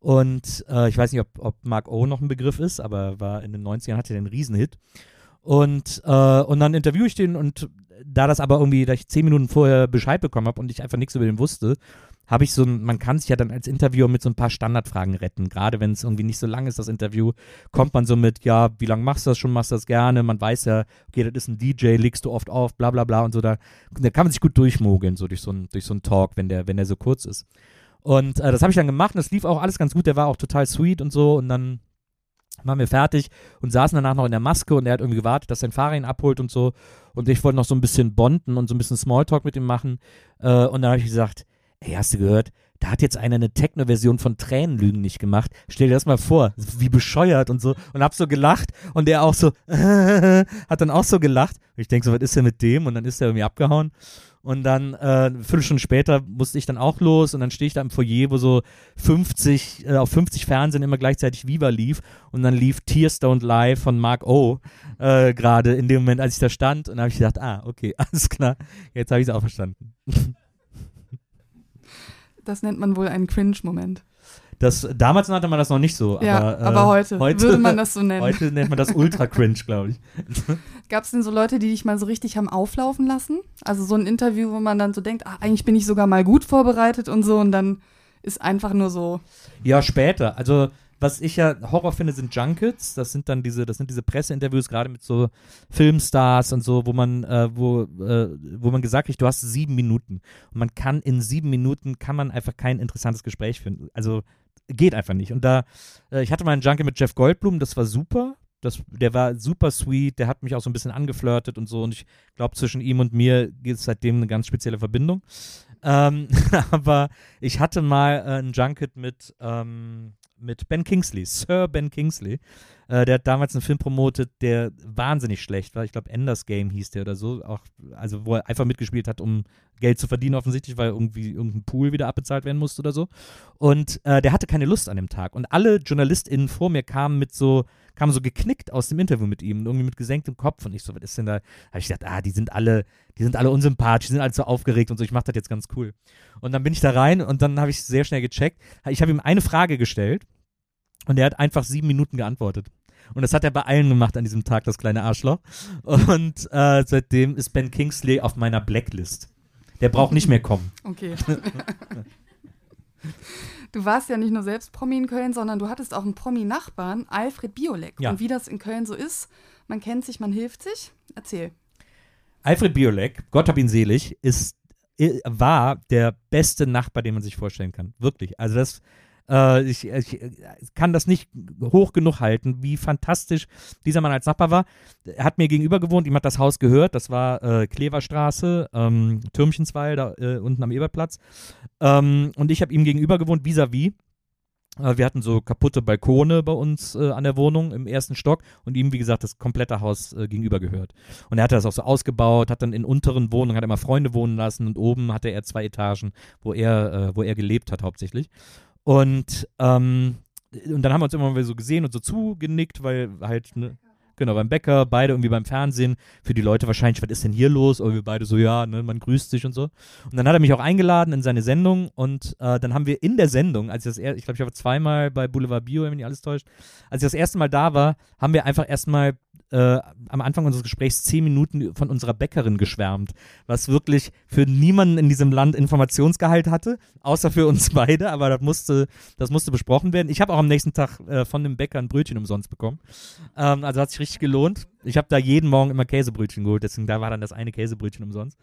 Und äh, ich weiß nicht, ob, ob Mark O noch ein Begriff ist, aber war in den 90ern hatte er den Riesenhit. Und, äh, und dann interviewe ich den und da das aber irgendwie, da ich zehn Minuten vorher Bescheid bekommen habe und ich einfach nichts über den wusste, habe ich so ein, man kann sich ja dann als Interviewer mit so ein paar Standardfragen retten. Gerade wenn es irgendwie nicht so lang ist, das Interview, kommt man so mit, ja, wie lange machst du das schon, machst du das gerne? Man weiß ja, okay, das ist ein DJ, legst du oft auf, bla bla bla und so. Da, da kann man sich gut durchmogeln, so durch so einen durch so einen Talk, wenn der, wenn der so kurz ist. Und äh, das habe ich dann gemacht und das lief auch alles ganz gut. Der war auch total sweet und so. Und dann waren wir fertig und saßen danach noch in der Maske und er hat irgendwie gewartet, dass sein Fahrer ihn abholt und so. Und ich wollte noch so ein bisschen bonden und so ein bisschen Smalltalk mit ihm machen. Äh, und dann habe ich gesagt, ey, hast du gehört? Da hat jetzt einer eine Techno-Version von Tränenlügen nicht gemacht. Stell dir das mal vor, wie bescheuert und so. Und hab so gelacht und der auch so, hat dann auch so gelacht. Und ich denke so, was ist denn mit dem? Und dann ist er irgendwie abgehauen. Und dann äh, eine Viertelstunde später musste ich dann auch los und dann stehe ich da im Foyer, wo so 50, äh, auf 50 Fernsehen immer gleichzeitig Viva lief und dann lief Tears Don't Lie von Mark O. Äh, gerade in dem Moment, als ich da stand und habe ich gedacht, ah, okay, alles klar, jetzt habe ich es auch verstanden. Das nennt man wohl einen Cringe-Moment. Das, damals nannte man das noch nicht so. Ja, aber, äh, aber heute, heute, würde man das so nennen. Heute nennt man das Ultra Cringe, glaube ich. Gab es denn so Leute, die dich mal so richtig haben auflaufen lassen? Also so ein Interview, wo man dann so denkt, ach, eigentlich bin ich sogar mal gut vorbereitet und so und dann ist einfach nur so. Ja, später. Also was ich ja Horror finde, sind Junkets. Das sind dann diese, das sind diese Presseinterviews, gerade mit so Filmstars und so, wo man, äh, wo, äh, wo man gesagt kriegt, du hast sieben Minuten. Und man kann in sieben Minuten kann man einfach kein interessantes Gespräch finden. Also geht einfach nicht. Und da, äh, ich hatte mal einen Junkie mit Jeff Goldblum, das war super. Das, der war super sweet, der hat mich auch so ein bisschen angeflirtet und so. Und ich glaube, zwischen ihm und mir gibt es seitdem eine ganz spezielle Verbindung. Ähm, aber ich hatte mal äh, einen Junket mit, ähm, mit Ben Kingsley, Sir Ben Kingsley. Äh, der hat damals einen Film promotet, der wahnsinnig schlecht war. Ich glaube, Enders Game hieß der oder so. Auch, also, wo er einfach mitgespielt hat, um Geld zu verdienen, offensichtlich, weil irgendwie irgendein Pool wieder abbezahlt werden musste oder so. Und äh, der hatte keine Lust an dem Tag. Und alle JournalistInnen vor mir kamen mit so, kamen so geknickt aus dem Interview mit ihm, irgendwie mit gesenktem Kopf. Und ich so, was ist denn? Da habe ich gedacht, ah, die sind alle, die sind alle unsympathisch, die sind alle so aufgeregt und so, ich mache das jetzt ganz cool. Und dann bin ich da rein und dann habe ich sehr schnell gecheckt. Ich habe ihm eine Frage gestellt und er hat einfach sieben Minuten geantwortet. Und das hat er bei allen gemacht an diesem Tag, das kleine Arschloch. Und äh, seitdem ist Ben Kingsley auf meiner Blacklist. Der braucht nicht mehr kommen. Okay. Du warst ja nicht nur selbst Promi in Köln, sondern du hattest auch einen Promi-Nachbarn, Alfred Biolek. Ja. Und wie das in Köln so ist, man kennt sich, man hilft sich. Erzähl. Alfred Biolek, Gott hab ihn selig, ist, war der beste Nachbar, den man sich vorstellen kann. Wirklich. Also das, äh, ich, ich äh, kann das nicht hoch genug halten, wie fantastisch dieser Mann als Nachbar war. Er hat mir gegenüber gewohnt, ihm hat das Haus gehört, das war äh, Kleverstraße, ähm, Türmchensweil, da äh, unten am Eberplatz. Ähm, und ich habe ihm gegenüber gewohnt, vis-à-vis. Äh, Wir hatten so kaputte Balkone bei uns äh, an der Wohnung im ersten Stock und ihm, wie gesagt, das komplette Haus äh, gegenüber gehört. Und er hatte das auch so ausgebaut, hat dann in unteren Wohnungen, hat immer Freunde wohnen lassen und oben hatte er zwei Etagen, wo er, äh, wo er gelebt hat hauptsächlich. Und, ähm, und dann haben wir uns immer mal so gesehen und so zugenickt, weil halt, ne, genau, beim Bäcker, beide irgendwie beim Fernsehen, für die Leute wahrscheinlich, was ist denn hier los? Und wir beide so, ja, ne, man grüßt sich und so. Und dann hat er mich auch eingeladen in seine Sendung und äh, dann haben wir in der Sendung, als ich das er ich glaube, ich habe zweimal bei Boulevard Bio, wenn mich alles täuscht, als ich das erste Mal da war, haben wir einfach erstmal äh, am Anfang unseres Gesprächs zehn Minuten von unserer Bäckerin geschwärmt, was wirklich für niemanden in diesem Land Informationsgehalt hatte, außer für uns beide, aber das musste, das musste besprochen werden. Ich habe auch am nächsten Tag äh, von dem Bäcker ein Brötchen umsonst bekommen. Ähm, also hat sich richtig gelohnt. Ich habe da jeden Morgen immer Käsebrötchen geholt, deswegen da war dann das eine Käsebrötchen umsonst.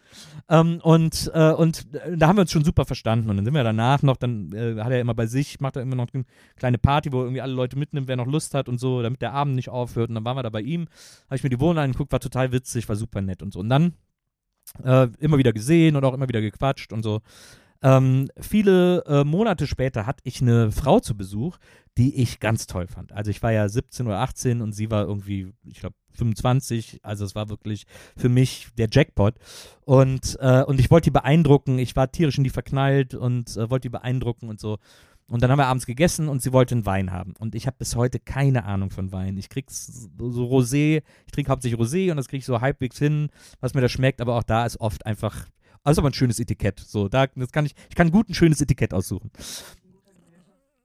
Ähm, und, äh, und da haben wir uns schon super verstanden. Und dann sind wir danach noch, dann äh, hat er immer bei sich, macht er immer noch eine kleine Party, wo er irgendwie alle Leute mitnimmt, wer noch Lust hat und so, damit der Abend nicht aufhört. Und dann waren wir da bei ihm, habe ich mir die Wohnung angeguckt, war total witzig, war super nett und so. Und dann äh, immer wieder gesehen und auch immer wieder gequatscht und so. Ähm, viele äh, Monate später hatte ich eine Frau zu Besuch, die ich ganz toll fand. Also ich war ja 17 oder 18 und sie war irgendwie, ich glaube, 25. Also es war wirklich für mich der Jackpot. Und, äh, und ich wollte die beeindrucken. Ich war tierisch in die verknallt und äh, wollte die beeindrucken und so. Und dann haben wir abends gegessen und sie wollte einen Wein haben. Und ich habe bis heute keine Ahnung von Wein. Ich krieg's so Rosé, ich trinke hauptsächlich Rosé und das kriege ich so halbwegs hin, was mir da schmeckt, aber auch da ist oft einfach, also aber ein schönes Etikett. So, da das kann ich, ich kann gut ein schönes Etikett aussuchen.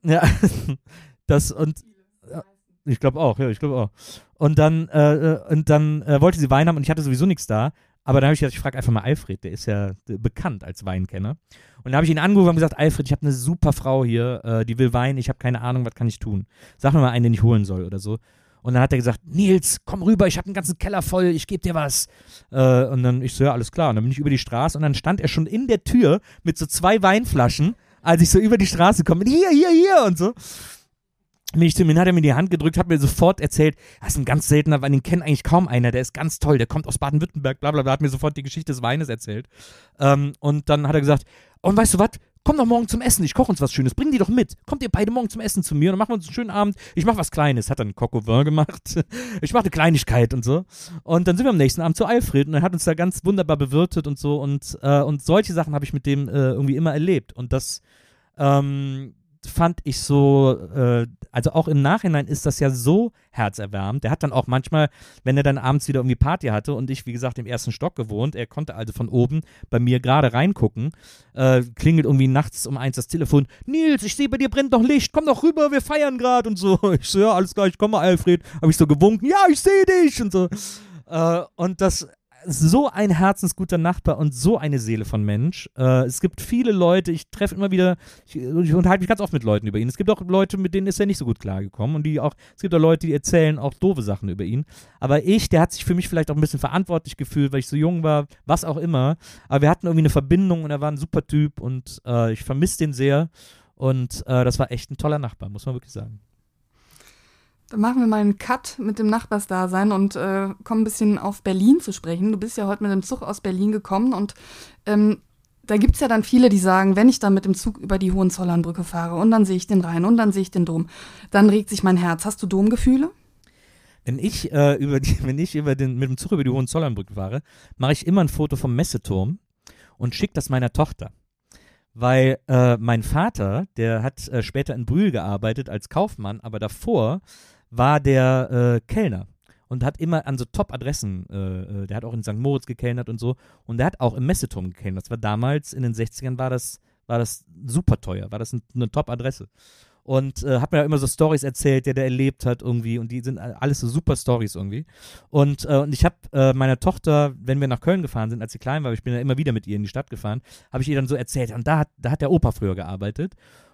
Ja, das und ja, ich glaube auch, ja, ich glaube auch. Und dann, äh, und dann äh, wollte sie Wein haben und ich hatte sowieso nichts da. Aber dann habe ich gedacht, ich frage einfach mal Alfred, der ist ja äh, bekannt als Weinkenner. Und dann habe ich ihn angerufen und gesagt, Alfred, ich habe eine super Frau hier, äh, die will Wein, ich habe keine Ahnung, was kann ich tun? Sag mir mal einen, den ich holen soll oder so. Und dann hat er gesagt, Nils, komm rüber, ich habe einen ganzen Keller voll, ich gebe dir was. Äh, und dann ich so, ja, alles klar. Und dann bin ich über die Straße und dann stand er schon in der Tür mit so zwei Weinflaschen, als ich so über die Straße komme, hier, hier, hier und so bin ich zu ihm, hat er mir die Hand gedrückt, hat mir sofort erzählt, das ist ein ganz seltener Wein, den kennt eigentlich kaum einer, der ist ganz toll, der kommt aus Baden-Württemberg, bla bla bla, hat mir sofort die Geschichte des Weines erzählt. Ähm, und dann hat er gesagt, und weißt du was, komm doch morgen zum Essen, ich koche uns was Schönes, bring die doch mit, kommt ihr beide morgen zum Essen zu mir und dann machen wir uns einen schönen Abend, ich mache was Kleines, hat dann vin gemacht, ich mache eine Kleinigkeit und so. Und dann sind wir am nächsten Abend zu Alfred und er hat uns da ganz wunderbar bewirtet und so. Und, äh, und solche Sachen habe ich mit dem äh, irgendwie immer erlebt. Und das, ähm, fand ich so, äh, also auch im Nachhinein ist das ja so herzerwärmend. Der hat dann auch manchmal, wenn er dann abends wieder irgendwie Party hatte und ich, wie gesagt, im ersten Stock gewohnt, er konnte also von oben bei mir gerade reingucken, äh, klingelt irgendwie nachts um eins das Telefon, Nils, ich sehe bei dir brennt noch Licht, komm doch rüber, wir feiern gerade und so. Ich so, ja, alles klar, ich komme, Alfred. Habe ich so gewunken, ja, ich sehe dich und so. Äh, und das so ein herzensguter Nachbar und so eine Seele von Mensch. Äh, es gibt viele Leute, ich treffe immer wieder, ich, ich unterhalte mich ganz oft mit Leuten über ihn. Es gibt auch Leute, mit denen ist er nicht so gut klargekommen und die auch, es gibt auch Leute, die erzählen auch doofe Sachen über ihn. Aber ich, der hat sich für mich vielleicht auch ein bisschen verantwortlich gefühlt, weil ich so jung war, was auch immer. Aber wir hatten irgendwie eine Verbindung und er war ein super Typ und äh, ich vermisse den sehr. Und äh, das war echt ein toller Nachbar, muss man wirklich sagen. Dann machen wir mal einen Cut mit dem Nachbarsdasein und äh, kommen ein bisschen auf Berlin zu sprechen. Du bist ja heute mit dem Zug aus Berlin gekommen und ähm, da gibt es ja dann viele, die sagen, wenn ich dann mit dem Zug über die Hohenzollernbrücke fahre und dann sehe ich den Rhein und dann sehe ich den Dom, dann regt sich mein Herz. Hast du Domgefühle? Wenn ich, äh, über die, wenn ich über den, mit dem Zug über die Hohenzollernbrücke fahre, mache ich immer ein Foto vom Messeturm und schicke das meiner Tochter. Weil äh, mein Vater, der hat äh, später in Brühl gearbeitet als Kaufmann, aber davor war der äh, Kellner und hat immer an so Top-Adressen, äh, äh, der hat auch in St. Moritz gekellnert und so und der hat auch im Messeturm gekellnert. Das war damals, in den 60ern war das, war das super teuer, war das ein, eine Top-Adresse. Und äh, hat mir ja immer so Stories erzählt, der der erlebt hat irgendwie und die sind alles so super Stories irgendwie. Und, äh, und ich habe äh, meiner Tochter, wenn wir nach Köln gefahren sind, als sie klein war, ich bin ja immer wieder mit ihr in die Stadt gefahren, habe ich ihr dann so erzählt, und da hat, da hat der Opa früher gearbeitet.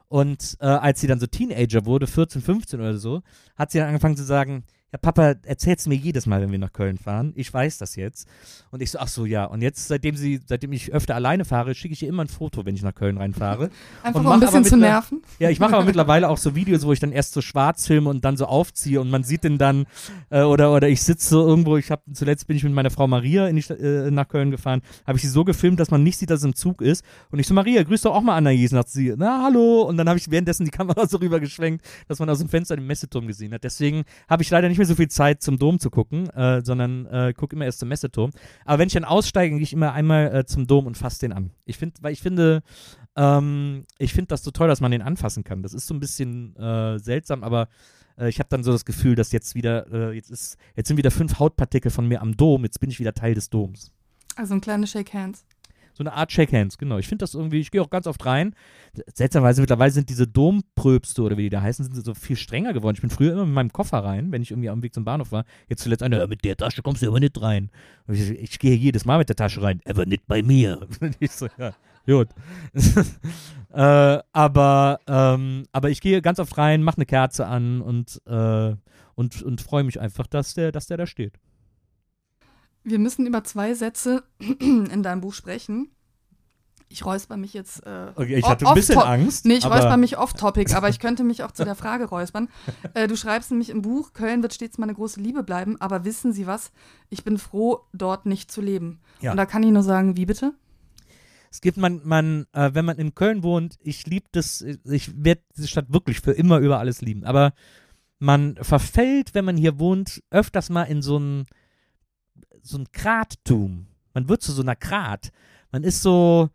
Und äh, als sie dann so Teenager wurde, 14, 15 oder so, hat sie dann angefangen zu sagen, ja, Papa, erzähl's mir jedes Mal, wenn wir nach Köln fahren. Ich weiß das jetzt. Und ich so, ach so, ja. Und jetzt, seitdem sie, seitdem ich öfter alleine fahre, schicke ich ihr immer ein Foto, wenn ich nach Köln reinfahre. Einfach um ein bisschen zu nerven. Ja, ich mache aber mittlerweile auch so Videos, wo ich dann erst so schwarz filme und dann so aufziehe und man sieht den dann, äh, oder, oder ich sitze so irgendwo, ich habe, zuletzt bin ich mit meiner Frau Maria in die, äh, nach Köln gefahren, habe ich sie so gefilmt, dass man nicht sieht, dass es im Zug ist. Und ich so, Maria, grüß doch auch mal Anais, sagt sie, na, hallo. Und dann habe ich währenddessen die Kamera so rübergeschwenkt, dass man aus dem Fenster den Messeturm gesehen hat. Deswegen habe ich leider nicht mehr so viel Zeit zum Dom zu gucken, äh, sondern äh, gucke immer erst zum Messeturm. Aber wenn ich dann aussteige, gehe ich immer einmal äh, zum Dom und fasse den an. Ich finde, weil ich finde, ähm, ich finde das so toll, dass man den anfassen kann. Das ist so ein bisschen äh, seltsam, aber äh, ich habe dann so das Gefühl, dass jetzt wieder, äh, jetzt ist, jetzt sind wieder fünf Hautpartikel von mir am Dom, jetzt bin ich wieder Teil des Doms. Also ein kleines Shake Hands. So eine Art Shake Hands, genau. Ich finde das irgendwie, ich gehe auch ganz oft rein. Seltsamerweise mittlerweile sind diese Dompröbste oder wie die da heißen, sind so viel strenger geworden. Ich bin früher immer mit meinem Koffer rein, wenn ich irgendwie am Weg zum Bahnhof war. Jetzt zuletzt einer, mit der Tasche kommst du aber nicht rein. Ich, ich, gehe jedes Mal mit der Tasche rein, aber nicht bei mir. ich so, ja, gut. äh, aber, ähm, aber ich gehe ganz oft rein, mache eine Kerze an und, äh, und, und freue mich einfach, dass der, dass der da steht. Wir müssen über zwei Sätze in deinem Buch sprechen. Ich räusper mich jetzt. Äh, okay, ich hatte ein bisschen Angst. Nee, ich räusper mich off-topic, aber ich könnte mich auch zu der Frage räuspern. Äh, du schreibst nämlich im Buch: Köln wird stets meine große Liebe bleiben, aber wissen Sie was? Ich bin froh, dort nicht zu leben. Ja. Und da kann ich nur sagen: Wie bitte? Es gibt man, man äh, wenn man in Köln wohnt, ich liebe das, ich werde diese Stadt wirklich für immer über alles lieben. Aber man verfällt, wenn man hier wohnt, öfters mal in so ein so ein Krattum. Man wird zu so einer Krat. Man ist so,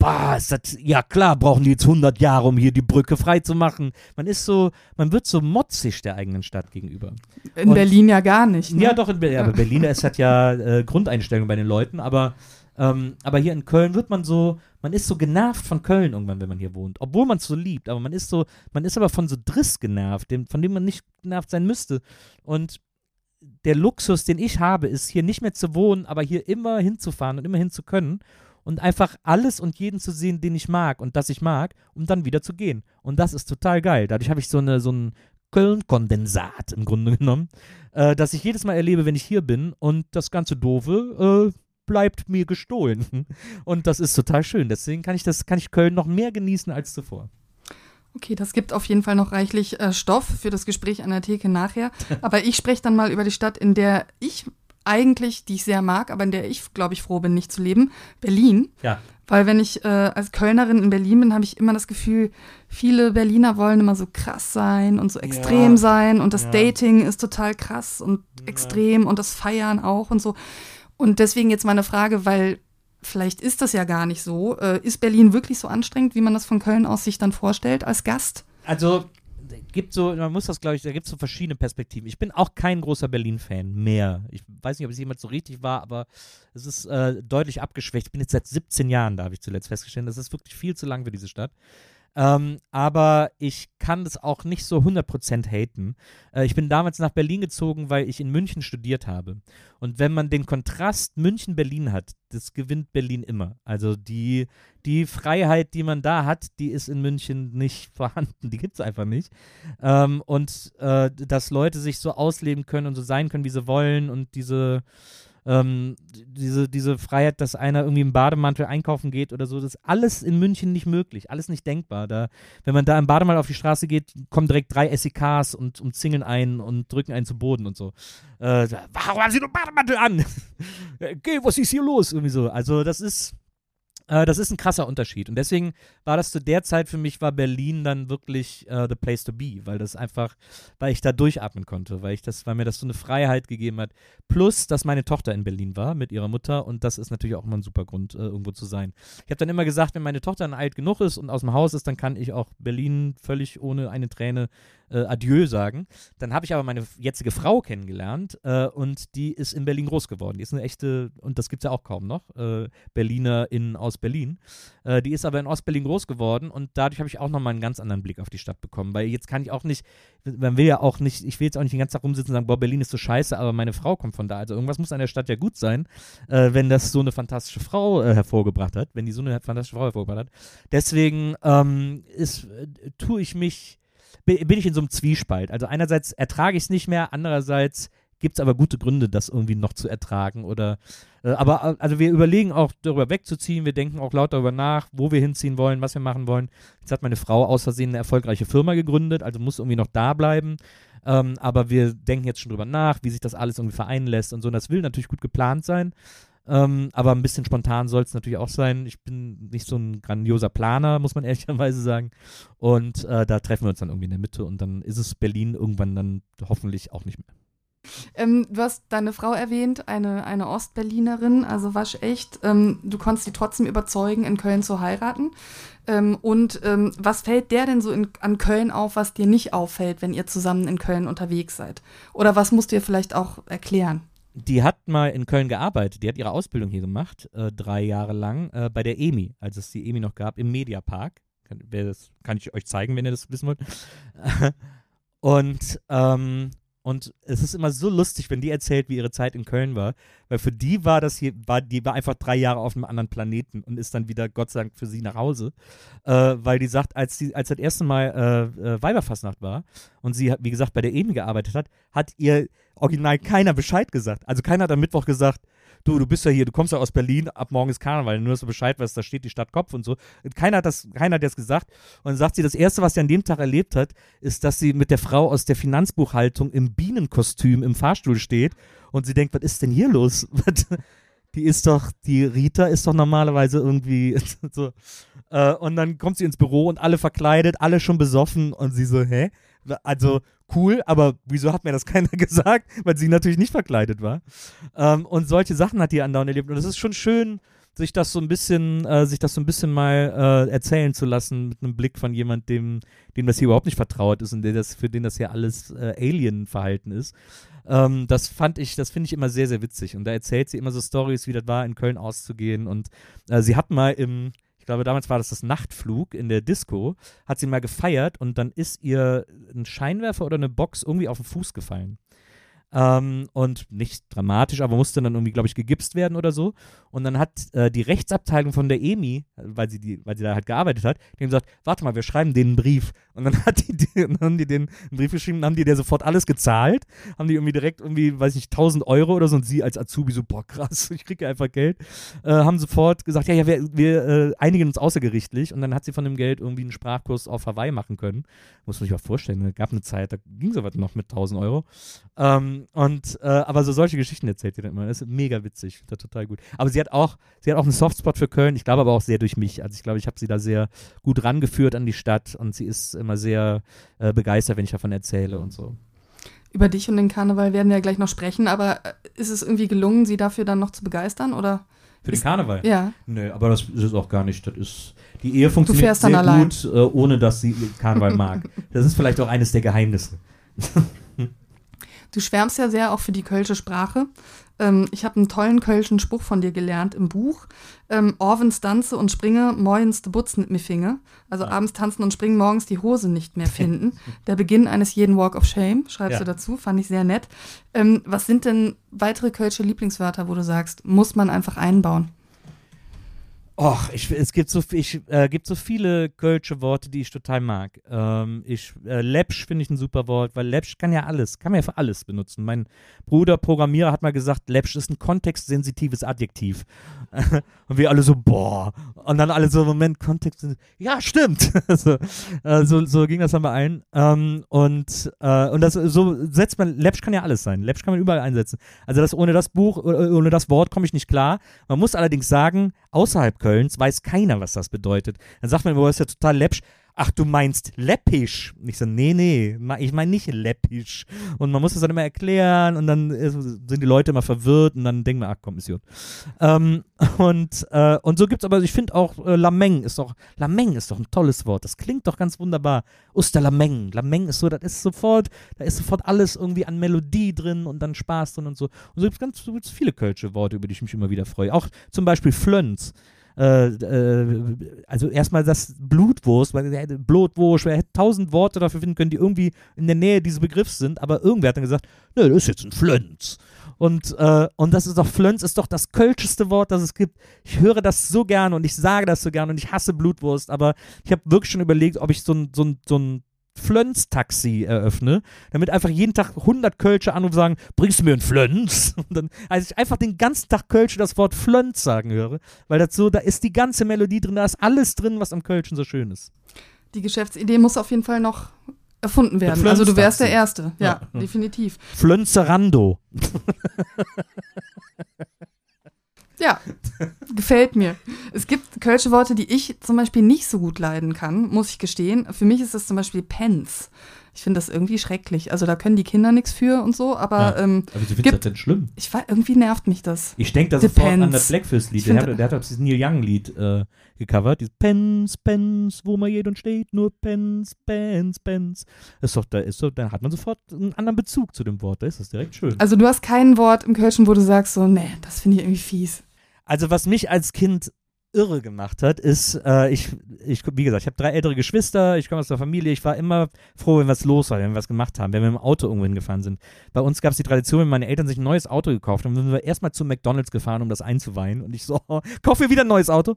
bah, ist das, ja klar, brauchen die jetzt 100 Jahre, um hier die Brücke frei zu machen. Man ist so, man wird so motzig der eigenen Stadt gegenüber. In Und, Berlin ja gar nicht. Ne? Ja, doch, in Berlin. Ja. Aber Berlin ist hat ja äh, Grundeinstellungen bei den Leuten, aber, ähm, aber hier in Köln wird man so, man ist so genervt von Köln irgendwann, wenn man hier wohnt. Obwohl man es so liebt, aber man ist so, man ist aber von so Driss genervt, dem, von dem man nicht genervt sein müsste. Und der Luxus, den ich habe, ist hier nicht mehr zu wohnen, aber hier immer hinzufahren und immer hin zu können und einfach alles und jeden zu sehen, den ich mag und das ich mag, um dann wieder zu gehen. Und das ist total geil. Dadurch habe ich so, eine, so ein Köln-Kondensat im Grunde genommen, äh, dass ich jedes Mal erlebe, wenn ich hier bin und das ganze Doofe äh, bleibt mir gestohlen. Und das ist total schön. Deswegen kann ich das, kann ich Köln noch mehr genießen als zuvor. Okay, das gibt auf jeden Fall noch reichlich äh, Stoff für das Gespräch an der Theke nachher. Aber ich spreche dann mal über die Stadt, in der ich eigentlich, die ich sehr mag, aber in der ich, glaube ich, froh bin, nicht zu leben, Berlin. Ja. Weil wenn ich äh, als Kölnerin in Berlin bin, habe ich immer das Gefühl, viele Berliner wollen immer so krass sein und so extrem ja. sein und das ja. Dating ist total krass und ja. extrem und das Feiern auch und so. Und deswegen jetzt meine Frage, weil vielleicht ist das ja gar nicht so. Äh, ist Berlin wirklich so anstrengend, wie man das von Köln aus sich dann vorstellt als Gast? Also gibt so, man muss das glaube ich, da gibt es so verschiedene Perspektiven. Ich bin auch kein großer Berlin-Fan mehr. Ich weiß nicht, ob es jemals so richtig war, aber es ist äh, deutlich abgeschwächt. Ich bin jetzt seit 17 Jahren da, habe ich zuletzt festgestellt. Das ist wirklich viel zu lang für diese Stadt. Ähm, aber ich kann das auch nicht so 100% haten. Äh, ich bin damals nach Berlin gezogen, weil ich in München studiert habe. Und wenn man den Kontrast München-Berlin hat, das gewinnt Berlin immer. Also die, die Freiheit, die man da hat, die ist in München nicht vorhanden. Die gibt es einfach nicht. Ähm, und äh, dass Leute sich so ausleben können und so sein können, wie sie wollen und diese ähm, diese, diese Freiheit, dass einer irgendwie im Bademantel einkaufen geht oder so, das ist alles in München nicht möglich, alles nicht denkbar. Da, wenn man da im Bademantel auf die Straße geht, kommen direkt drei SEKs und umzingeln einen und drücken einen zu Boden und so. Äh, warum haben Sie nur Bademantel an? Geh, was ist hier los? Irgendwie so. Also das ist äh, das ist ein krasser Unterschied. Und deswegen war das zu der Zeit für mich, war Berlin dann wirklich uh, the place to be, weil das einfach, weil ich da durchatmen konnte, weil ich das, weil mir das so eine Freiheit gegeben hat. Plus, dass meine Tochter in Berlin war mit ihrer Mutter und das ist natürlich auch immer ein super Grund, uh, irgendwo zu sein. Ich habe dann immer gesagt, wenn meine Tochter dann alt genug ist und aus dem Haus ist, dann kann ich auch Berlin völlig ohne eine Träne äh, Adieu sagen. Dann habe ich aber meine jetzige Frau kennengelernt äh, und die ist in Berlin groß geworden. Die ist eine echte, und das gibt es ja auch kaum noch, äh, BerlinerInnen aus Ostberlin. Äh, die ist aber in Ostberlin groß geworden und dadurch habe ich auch nochmal einen ganz anderen Blick auf die Stadt bekommen. Weil jetzt kann ich auch nicht, man will ja auch nicht, ich will jetzt auch nicht den ganzen Tag rumsitzen und sagen, boah, Berlin ist so scheiße, aber meine Frau kommt von da. Also irgendwas muss an der Stadt ja gut sein, äh, wenn das so eine fantastische Frau äh, hervorgebracht hat, wenn die so eine fantastische Frau hervorgebracht hat. Deswegen ähm, ist, äh, tue ich mich bin ich in so einem Zwiespalt. Also einerseits ertrage ich es nicht mehr, andererseits gibt es aber gute Gründe, das irgendwie noch zu ertragen. Oder aber äh, also wir überlegen auch darüber wegzuziehen, wir denken auch laut darüber nach, wo wir hinziehen wollen, was wir machen wollen. Jetzt hat meine Frau aus Versehen eine erfolgreiche Firma gegründet, also muss irgendwie noch da bleiben. Ähm, aber wir denken jetzt schon drüber nach, wie sich das alles irgendwie vereinen lässt und so. Und das will natürlich gut geplant sein. Ähm, aber ein bisschen spontan soll es natürlich auch sein. Ich bin nicht so ein grandioser Planer, muss man ehrlicherweise sagen. Und äh, da treffen wir uns dann irgendwie in der Mitte und dann ist es Berlin irgendwann dann hoffentlich auch nicht mehr. Ähm, du hast deine Frau erwähnt, eine, eine Ostberlinerin, also waschecht. Ähm, du konntest sie trotzdem überzeugen, in Köln zu heiraten. Ähm, und ähm, was fällt der denn so in, an Köln auf, was dir nicht auffällt, wenn ihr zusammen in Köln unterwegs seid? Oder was musst du ihr vielleicht auch erklären? die hat mal in Köln gearbeitet, die hat ihre Ausbildung hier gemacht, äh, drei Jahre lang, äh, bei der EMI, als es die EMI noch gab, im Mediapark. Kann, das, kann ich euch zeigen, wenn ihr das wissen wollt. und ähm, und es ist immer so lustig, wenn die erzählt, wie ihre Zeit in Köln war, weil für die war das hier, war, die war einfach drei Jahre auf einem anderen Planeten und ist dann wieder, Gott sei Dank, für sie nach Hause. Äh, weil die sagt, als sie, als das erste Mal äh, äh, Weiberfassnacht war und sie, wie gesagt, bei der EMI gearbeitet hat, hat ihr original keiner Bescheid gesagt. Also keiner hat am Mittwoch gesagt, du, du bist ja hier, du kommst ja aus Berlin, ab morgen ist Karneval, nur dass du Bescheid weißt, da steht die Stadt Kopf und so. Keiner hat das, keiner hat das gesagt. Und dann sagt sie, das Erste, was sie an dem Tag erlebt hat, ist, dass sie mit der Frau aus der Finanzbuchhaltung im Bienenkostüm im Fahrstuhl steht und sie denkt, was ist denn hier los? die ist doch, die Rita ist doch normalerweise irgendwie so. Äh, und dann kommt sie ins Büro und alle verkleidet, alle schon besoffen und sie so, hä? Also cool, aber wieso hat mir das keiner gesagt? Weil sie natürlich nicht verkleidet war. Ähm, und solche Sachen hat die andauernd erlebt. Und es ist schon schön, sich das so ein bisschen, äh, sich das so ein bisschen mal äh, erzählen zu lassen mit einem Blick von jemand, dem, dem das hier überhaupt nicht vertraut ist und der das, für den das hier alles äh, Alien-Verhalten ist. Ähm, das fand ich, das finde ich immer sehr, sehr witzig. Und da erzählt sie immer so Stories, wie das war, in Köln auszugehen. Und äh, sie hat mal im, ich glaube, damals war das das Nachtflug in der Disco, hat sie mal gefeiert und dann ist ihr ein Scheinwerfer oder eine Box irgendwie auf den Fuß gefallen. Ähm, und nicht dramatisch, aber musste dann irgendwie, glaube ich, gegipst werden oder so. Und dann hat äh, die Rechtsabteilung von der EMI, weil sie, die, weil sie da halt gearbeitet hat, haben gesagt, warte mal, wir schreiben einen Brief. Und dann, hat die, dann haben die den Brief geschrieben, haben die der sofort alles gezahlt, haben die irgendwie direkt irgendwie, weiß ich nicht, 1000 Euro oder so und sie als Azubi so, boah, krass, ich kriege einfach Geld, äh, haben sofort gesagt, ja, ja, wir, wir äh, einigen uns außergerichtlich und dann hat sie von dem Geld irgendwie einen Sprachkurs auf Hawaii machen können. Muss man sich mal vorstellen, es gab eine Zeit, da ging sowas noch mit 1000 Euro. Ähm, und, äh, aber so solche Geschichten erzählt sie dann immer, das ist mega witzig, das ist total gut. Aber sie hat auch, sie hat auch einen Softspot für Köln, ich glaube aber auch sehr durch mich, also ich glaube, ich habe sie da sehr gut rangeführt an die Stadt und sie ist immer sehr äh, begeistert, wenn ich davon erzähle und so. Über dich und den Karneval werden wir ja gleich noch sprechen, aber äh, ist es irgendwie gelungen, sie dafür dann noch zu begeistern oder? Für den Karneval? Ja. Nö, aber das ist es auch gar nicht. Das ist, die Ehe funktioniert sehr allein. gut, äh, ohne dass sie Karneval mag. Das ist vielleicht auch eines der Geheimnisse. Du schwärmst ja sehr auch für die kölsche Sprache. Ähm, ich habe einen tollen kölschen Spruch von dir gelernt im Buch. Ähm, Orvens tanze und springe, morgens de Butz mit mir finge. Also ja. abends tanzen und springen, morgens die Hose nicht mehr finden. Der Beginn eines jeden Walk of Shame, schreibst ja. du dazu, fand ich sehr nett. Ähm, was sind denn weitere kölsche Lieblingswörter, wo du sagst, muss man einfach einbauen? Och, ich, es gibt so, ich, äh, gibt so viele kölsche Worte, die ich total mag. Ähm, ich, äh, Läppsch finde ich ein super Wort, weil Läppsch kann ja alles, kann man ja für alles benutzen. Mein Bruder Programmierer hat mal gesagt, Läppsch ist ein kontextsensitives Adjektiv. und wir alle so, boah. Und dann alle so, Moment, Kontext, ja, stimmt. so, äh, so, so, ging das dann bei allen. Ähm, und, äh, und das, so setzt man, Läppsch kann ja alles sein. Läppsch kann man überall einsetzen. Also das, ohne das Buch, äh, ohne das Wort komme ich nicht klar. Man muss allerdings sagen, außerhalb Köln Kölns weiß keiner, was das bedeutet. Dann sagt man, boah, ist ja total läppsch. Ach, du meinst läppisch? Und ich so, nee, nee, ich meine nicht läppisch. Und man muss das dann immer erklären und dann sind die Leute immer verwirrt und dann denken wir, ach komm, ist gut. Ähm, und, äh, und so gibt es aber, ich finde auch, äh, Lameng ist doch, Lameng ist doch ein tolles Wort. Das klingt doch ganz wunderbar. Uster Lameng. Lameng ist so, das ist sofort, da ist sofort alles irgendwie an Melodie drin und dann Spaß drin und so. Und so gibt es ganz so gibt's viele kölsche Worte, über die ich mich immer wieder freue. Auch zum Beispiel Flönz. Äh, äh, also erstmal das Blutwurst, weil äh, Blutwurst, wer hätte tausend Worte dafür finden können, die irgendwie in der Nähe dieses Begriffs sind, aber irgendwer hat dann gesagt, ne, das ist jetzt ein Flönz. Und, äh, und das ist doch, Flönz ist doch das kölscheste Wort, das es gibt. Ich höre das so gern und ich sage das so gern und ich hasse Blutwurst, aber ich habe wirklich schon überlegt, ob ich so ein, so ein, so ein Flönz-Taxi eröffne, damit einfach jeden Tag 100 Kölsche anrufen und sagen, bringst du mir einen Flönz? Und dann, also ich einfach den ganzen Tag Kölsche das Wort Flönz sagen höre, weil das so, da ist die ganze Melodie drin, da ist alles drin, was am Kölschen so schön ist. Die Geschäftsidee muss auf jeden Fall noch erfunden werden. Also du wärst der Erste. Ja, ja. definitiv. Flönzerando. Ja, gefällt mir. Es gibt kölsche Worte, die ich zum Beispiel nicht so gut leiden kann, muss ich gestehen. Für mich ist das zum Beispiel Pens. Ich finde das irgendwie schrecklich. Also da können die Kinder nichts für und so, aber. Ja, ähm, aber wieso findest das denn schlimm? Ich war, irgendwie nervt mich das. Ich denke da sofort an das Blackfist-Lied. Der, hat, der hat dieses Neil Young-Lied äh, gecovert. Dieses Pens, Pens, wo man jedem steht, nur Pens, Pens, Pens. ist doch, da ist doch, da hat man sofort einen anderen Bezug zu dem Wort. Da ist das direkt schön. Also du hast kein Wort im Kölschen, wo du sagst so, nee, das finde ich irgendwie fies. Also was mich als Kind irre gemacht hat, ist, äh, ich, ich, wie gesagt, ich habe drei ältere Geschwister, ich komme aus der Familie, ich war immer froh, wenn was los war, wenn wir was gemacht haben, wenn wir im Auto irgendwo hingefahren sind. Bei uns gab es die Tradition, wenn meine Eltern sich ein neues Auto gekauft haben, sind wir erstmal zu McDonalds gefahren, um das einzuweihen und ich so, oh, kauf mir wieder ein neues Auto.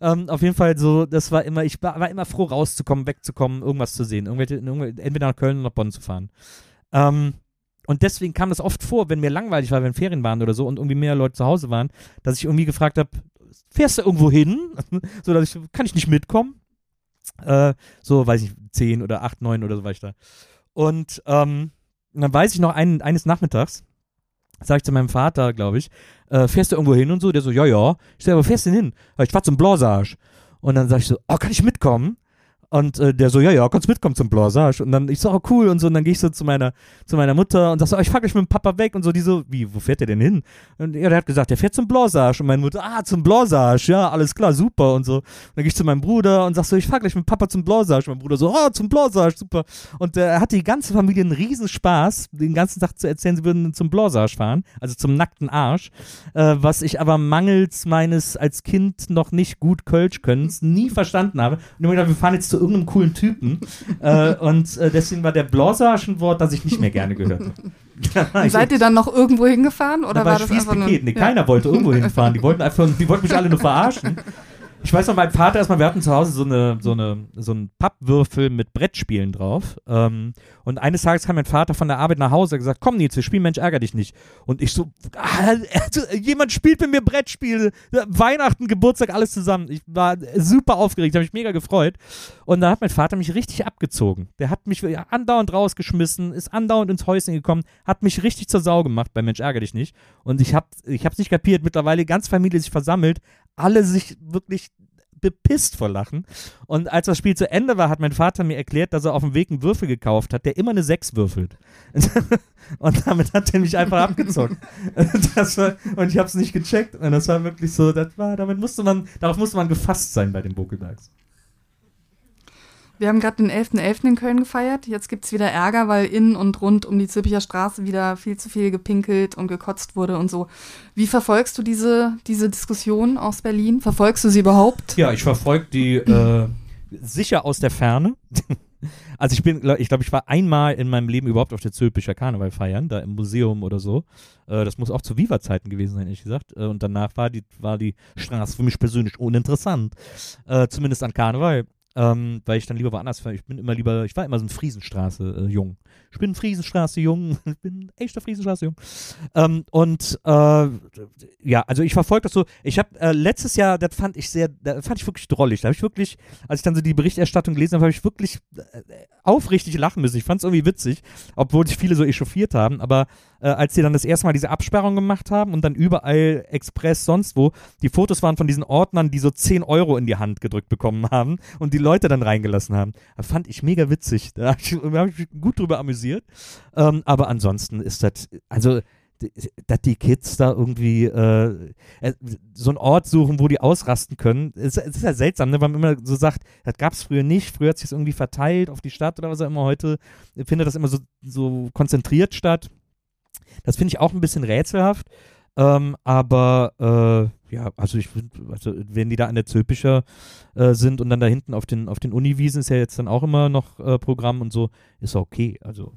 Ähm, auf jeden Fall so, das war immer, ich war, war, immer froh rauszukommen, wegzukommen, irgendwas zu sehen, entweder nach Köln oder nach Bonn zu fahren. Ähm, und deswegen kam das oft vor, wenn mir langweilig war, wenn Ferien waren oder so und irgendwie mehr Leute zu Hause waren, dass ich irgendwie gefragt habe, fährst du irgendwo hin? so, dass ich, kann ich nicht mitkommen? Äh, so, weiß ich, zehn oder acht, neun oder so war ich da. Und ähm, dann weiß ich noch ein, eines Nachmittags, sag ich zu meinem Vater, glaube ich, äh, fährst du irgendwo hin und so? Der so, ja, ja. Ich sag, aber fährst du denn hin? Ich fahr zum Blasage. Und dann sag ich so, oh, kann ich mitkommen? Und äh, der so, ja, ja, kannst mitkommen zum Blasage. Und dann, ich so, oh, cool. Und so, und dann gehe ich so zu meiner, zu meiner Mutter und sag so, oh, ich fahr gleich mit dem Papa weg. Und so, die so, wie, wo fährt der denn hin? Und ja, der hat gesagt, der fährt zum Blasage. Und meine Mutter, ah, zum Blasage. Ja, alles klar, super. Und so. Und dann gehe ich zu meinem Bruder und sag so, ich fahr gleich mit dem Papa zum Blasage. Mein Bruder so, oh, zum Blasage, super. Und äh, er hatte die ganze Familie einen riesen Spaß, den ganzen Tag zu erzählen, sie würden zum Blasage fahren, also zum nackten Arsch. Äh, was ich aber mangels meines als Kind noch nicht gut Kölsch könnens nie verstanden habe. Und ich gedacht, wir fahren jetzt zu irgendeinem coolen Typen. äh, und äh, deswegen war der Blossage ein Wort, das ich nicht mehr gerne gehört habe. seid ihr dann noch irgendwo hingefahren? Oder war das einfach nur, nee, keiner ja. wollte irgendwo hinfahren. Die wollten einfach, die wollten mich alle nur verarschen. Ich weiß noch, mein Vater erstmal, wir hatten zu Hause so eine, so eine, so einen Pappwürfel mit Brettspielen drauf. Ähm, und eines Tages kam mein Vater von der Arbeit nach Hause und gesagt, komm Nils, wir spielen Mensch, ärger dich nicht. Und ich so, ah, jemand spielt mit mir Brettspiele, Weihnachten, Geburtstag, alles zusammen. Ich war super aufgeregt, habe mich mega gefreut. Und da hat mein Vater mich richtig abgezogen. Der hat mich andauernd rausgeschmissen, ist andauernd ins Häuschen gekommen, hat mich richtig zur Sau gemacht bei Mensch, ärger dich nicht. Und ich habe ich hab's nicht kapiert, mittlerweile ganz Familie sich versammelt, alle sich wirklich bepisst vor Lachen. Und als das Spiel zu Ende war, hat mein Vater mir erklärt, dass er auf dem Weg einen Würfel gekauft hat, der immer eine 6 würfelt. und damit hat er mich einfach abgezogen. war, und ich habe es nicht gecheckt. Und das war wirklich so, das war, damit musste man, darauf musste man gefasst sein bei den Buckelbergs. Wir haben gerade den 11.11. .11. in Köln gefeiert. Jetzt gibt es wieder Ärger, weil in und rund um die Zülpicher Straße wieder viel zu viel gepinkelt und gekotzt wurde und so. Wie verfolgst du diese, diese Diskussion aus Berlin? Verfolgst du sie überhaupt? Ja, ich verfolge die äh, sicher aus der Ferne. also ich bin, ich glaube, ich war einmal in meinem Leben überhaupt auf der Zülpicher Karneval feiern, da im Museum oder so. Äh, das muss auch zu Viva-Zeiten gewesen sein, ehrlich gesagt. Äh, und danach war die, war die Straße für mich persönlich uninteressant. Äh, zumindest an Karneval ähm, weil ich dann lieber woanders war. Ich bin immer lieber, ich war immer so ein Friesenstraße äh. Ich bin Friesenstraße jung, ich bin echter Friesenstraße jung. Ähm, und äh, ja, also ich verfolge das so. Ich habe äh, letztes Jahr, das fand ich sehr, das fand ich wirklich drollig. Da habe ich wirklich, als ich dann so die Berichterstattung gelesen habe, habe ich wirklich äh, aufrichtig lachen müssen. Ich fand es irgendwie witzig, obwohl sich viele so echauffiert haben. Aber äh, als sie dann das erste Mal diese Absperrung gemacht haben und dann überall Express sonst wo, die Fotos waren von diesen Ordnern, die so 10 Euro in die Hand gedrückt bekommen haben und die Leute dann reingelassen haben. Das fand ich mega witzig. Da habe ich, hab ich, mich gut drüber amüsiert. Ähm, aber ansonsten ist das, also dass die Kids da irgendwie äh, äh, so einen Ort suchen, wo die ausrasten können. Es, es ist ja seltsam, ne? weil man immer so sagt, das gab es früher nicht, früher hat sich irgendwie verteilt auf die Stadt oder was auch immer. Heute findet das immer so, so konzentriert statt. Das finde ich auch ein bisschen rätselhaft. Ähm, aber äh, ja, also ich also wenn die da an der Zülpicher äh, sind und dann da hinten auf den, auf den Uniwiesen ist ja jetzt dann auch immer noch äh, Programm und so, ist okay. Also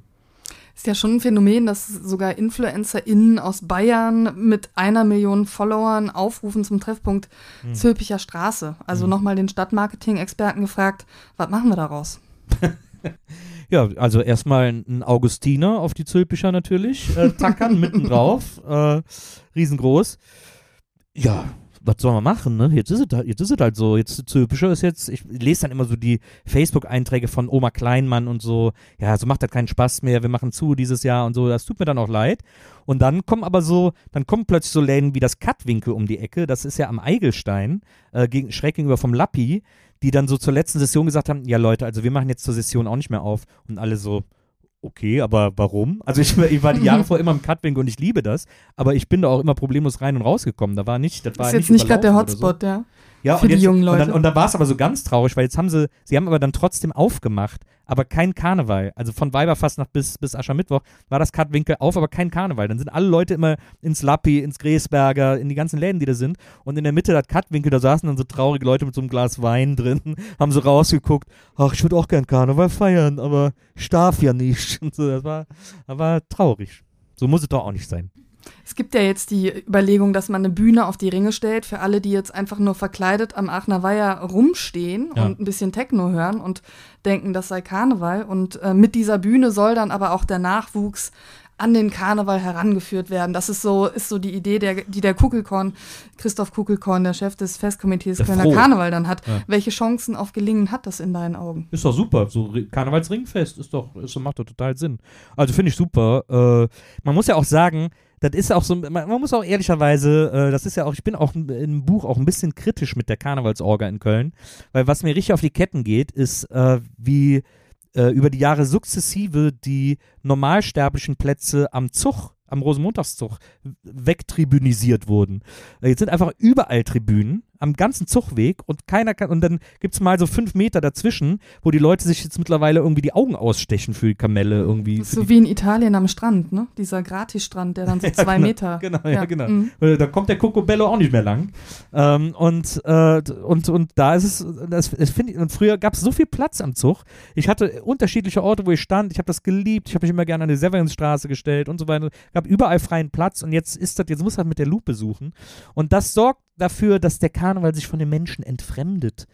Ist ja schon ein Phänomen, dass sogar InfluencerInnen aus Bayern mit einer Million Followern aufrufen zum Treffpunkt Hm. Zülpicher Straße. Also Hm. nochmal den Stadtmarketing-Experten gefragt, was machen wir daraus? Ja, also erstmal ein Augustiner auf die Zülpicher natürlich, äh, tackern mitten drauf, äh, riesengroß. Ja, was soll man machen, ne? Jetzt ist es, halt- jetzt ist es halt so. Jetzt Zülpicher ist jetzt, ich lese dann immer so die Facebook-Einträge von Oma Kleinmann und so, ja, so macht das keinen Spaß mehr, wir machen zu dieses Jahr und so, das tut mir dann auch leid. Und dann kommen aber so, dann kommen plötzlich so Läden wie das Kattwinkel um die Ecke, das ist ja am Eigelstein, äh, gegen, schräg gegenüber vom Lappi, die dann so zur letzten Session gesagt haben, ja Leute, also wir machen jetzt zur Session auch nicht mehr auf. Und alle so, okay, aber warum? Also ich, ich war die Jahre vor immer im Cutwinkel und ich liebe das, aber ich bin da auch immer problemlos rein und rausgekommen. Da war nicht, das war ist jetzt nicht gerade der oder so. Hotspot, ja. Ja, für und die jetzt, jungen Und Leute. dann, und dann war es aber so ganz traurig, weil jetzt haben sie, sie haben aber dann trotzdem aufgemacht, aber kein Karneval. Also von Weiberfastnacht bis, bis Aschermittwoch war das Kartwinkel auf, aber kein Karneval. Dann sind alle Leute immer ins Lappi, ins Gräsberger, in die ganzen Läden, die da sind. Und in der Mitte das Kartwinkel, da saßen dann so traurige Leute mit so einem Glas Wein drin, haben so rausgeguckt, ach, ich würde auch gern Karneval feiern, aber ich darf ja nicht. Und so, das war, das war traurig. So muss es doch auch nicht sein. Es gibt ja jetzt die Überlegung, dass man eine Bühne auf die Ringe stellt für alle, die jetzt einfach nur verkleidet am Aachener Weiher rumstehen Ja. und ein bisschen Techno hören und denken, das sei Karneval. Und äh, mit dieser Bühne soll dann aber auch der Nachwuchs an den Karneval herangeführt werden. Das ist so, ist so die Idee, der, die der Kugelkorn, Christoph Kugelkorn, der Chef des Festkomitees Der Kölner Froh. Karneval dann hat. Ja. Welche Chancen auf Gelingen hat das in deinen Augen? Ist doch super. So Ri- Karnevalsringfest ist doch, ist, macht doch total Sinn. Also finde ich super. Äh, man muss ja auch sagen, das ist auch so, man, man muss auch ehrlicherweise, äh, das ist ja auch, ich bin auch im- Buch auch ein bisschen kritisch mit der Karnevalsorga in Köln, weil was mir richtig auf die Ketten geht, ist, äh, wie äh, über die Jahre sukzessive die normalsterblichen Plätze am Zug, am Rosenmontagszug, wegtribünisiert wurden. Äh, Jetzt sind einfach überall Tribünen am ganzen Zugweg und keiner kann, und dann gibt es mal so fünf Meter dazwischen, wo die Leute sich jetzt mittlerweile irgendwie die Augen ausstechen für die Kamelle irgendwie. So wie in Italien am Strand, ne? Dieser Gratisstrand, der dann so zwei genau, Meter. Genau, ja, genau. mhm. Äh, Da kommt der Cocobello auch nicht mehr lang. Ähm, und, äh, und, und da ist es, das, das finde ich, und früher gab es so viel Platz am Zug. Ich hatte unterschiedliche Orte, wo ich stand. Ich habe das geliebt. Ich habe mich immer gerne an die Severinsstraße gestellt und so weiter. gab überall freien Platz und jetzt ist das, jetzt muss das mit der Lupe suchen. Und das sorgt dafür, dass der Karneval sich von den Menschen entfremdet.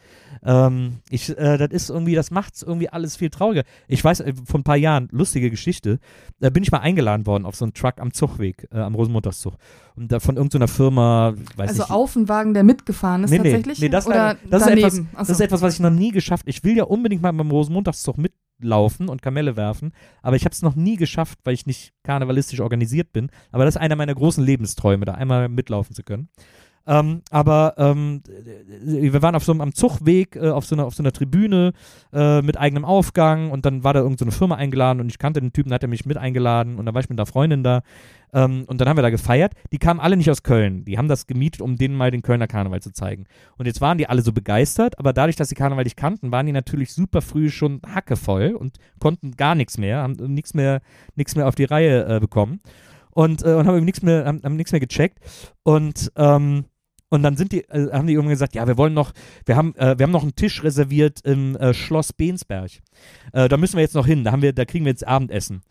Ähm, ich, äh, das ist irgendwie, das macht irgendwie alles viel trauriger. Ich weiß, äh, vor ein paar Jahren, lustige Geschichte, da bin ich mal eingeladen worden auf so einen Truck am Zugweg, äh, am Rosenmontagszug. Und da von irgendeiner Firma, weiß Also nicht. auf ein Wagen, der mitgefahren ist Nee, tatsächlich? nee, das, leider- das, ist etwas, das so. ist etwas, was ich noch nie geschafft Ich will ja unbedingt mal beim Rosenmontagszug mitlaufen und Kamelle werfen, aber ich habe es noch nie geschafft, weil ich nicht karnevalistisch organisiert bin. Aber das ist einer meiner großen Lebensträume, da einmal mitlaufen zu können. Ähm, aber ähm, wir waren auf so einem am Zugweg äh, auf so einer auf so einer Tribüne äh, mit eigenem Aufgang und dann war da irgendeine so Firma eingeladen und ich kannte den Typen, hat er mich mit eingeladen und dann war ich mit einer Freundin da ähm, und dann haben wir da gefeiert. Die kamen alle nicht aus Köln, die haben das gemietet, um denen mal den Kölner Karneval zu zeigen. Und jetzt waren die alle so begeistert, aber dadurch, dass sie Karneval nicht kannten, waren die natürlich super früh schon hackevoll und konnten gar nichts mehr, haben nichts mehr, mehr auf die Reihe äh, bekommen und, äh, und haben nichts mehr, haben, haben mehr gecheckt und ähm, und dann sind die, äh, haben die irgendwann gesagt, ja, wir wollen noch, wir haben, äh, wir haben noch einen Tisch reserviert im äh, Schloss Bensberg. Äh, da müssen wir jetzt noch hin, da haben wir, da kriegen wir jetzt Abendessen.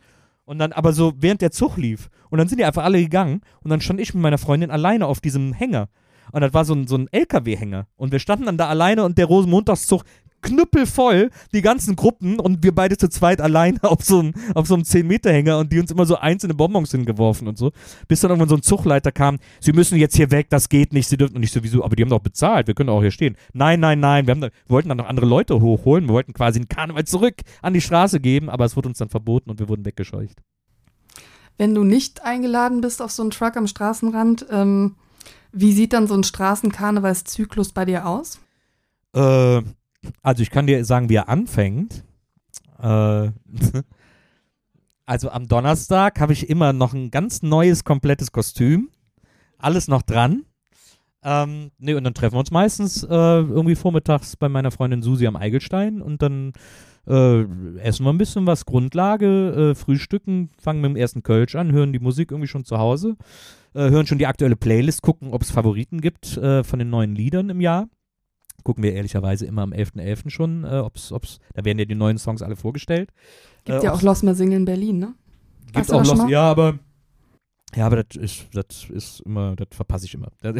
Und dann aber so während der Zug lief. Und dann sind die einfach alle gegangen und dann stand ich mit meiner Freundin alleine auf diesem Hänger. Und das war so ein, so ein LKW-Hänger. Und wir standen dann da alleine und der Rosenmontagszug knüppelvoll, die ganzen Gruppen und wir beide zu zweit alleine auf so einem, auf so einem 10-Meter-Hänger und die uns immer so einzelne Bonbons hingeworfen und so. Bis dann irgendwann so ein Zugleiter kam, sie müssen jetzt hier weg, das geht nicht, sie dürfen und nicht sowieso, aber die haben doch bezahlt, wir können auch hier stehen. Nein, nein, nein, wir, haben da, wir wollten dann noch andere Leute hochholen, wir wollten quasi den Karneval zurück an die Straße geben, aber es wurde uns dann verboten und wir wurden weggescheucht. Wenn du nicht eingeladen bist auf so einen Truck am Straßenrand, ähm, wie sieht dann so ein Straßenkarnevalszyklus bei dir aus? Äh, also ich kann dir sagen, wie er anfängt. Äh, also am Donnerstag habe ich immer noch ein ganz neues, komplettes Kostüm. Alles noch dran. Ähm, nee, und dann treffen wir uns meistens äh, irgendwie vormittags bei meiner Freundin Susi am Eigelstein und dann äh, essen wir ein bisschen was, Grundlage, äh, frühstücken, fangen mit dem ersten Kölsch an, hören die Musik irgendwie schon zu Hause, äh, hören schon die aktuelle Playlist, gucken, ob es Favoriten gibt äh, von den neuen Liedern im Jahr. Gucken wir ehrlicherweise immer am 11.11. .11. schon, äh, ob's, ob's, da werden ja die neuen Songs alle vorgestellt. Gibt ja auch Los Mehr Singen in Berlin, ne? Gibt auch Los, ja, aber ja, aber das ist, das ist immer, das verpasse ich immer. Da,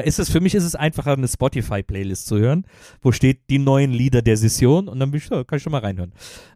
ist es, für mich ist es einfacher, eine Spotify-Playlist zu hören, wo steht die neuen Lieder der Session und dann bin ich, kann ich schon mal reinhören.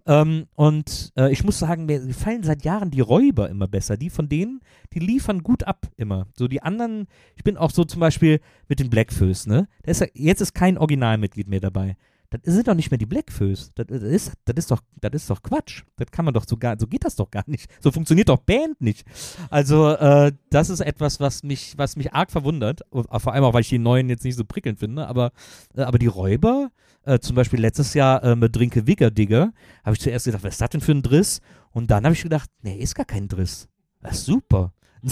Ähm, und äh, ich muss sagen, mir gefallen seit Jahren die Räuber immer besser. Die von denen, die liefern gut ab immer. So die anderen, ich bin auch so zum Beispiel mit den Blackfoes, ne? Ist, jetzt ist kein Originalmitglied mehr dabei das sind doch nicht mehr die Blackfoes. Das, das, ist, das, ist doch, das ist doch Quatsch. Das kann man doch so gar, so geht das doch gar nicht. So funktioniert doch Band nicht. Also, äh, das ist etwas, was mich, was mich arg verwundert. Vor allem auch, weil ich die neuen jetzt nicht so prickelnd finde. Aber, äh, aber die Räuber, äh, zum Beispiel letztes Jahr äh, mit Drinke Wigger Digger, habe ich zuerst gedacht, was ist das denn für ein Driss? Und dann habe ich gedacht, nee, ist gar kein Driss. Das ist super.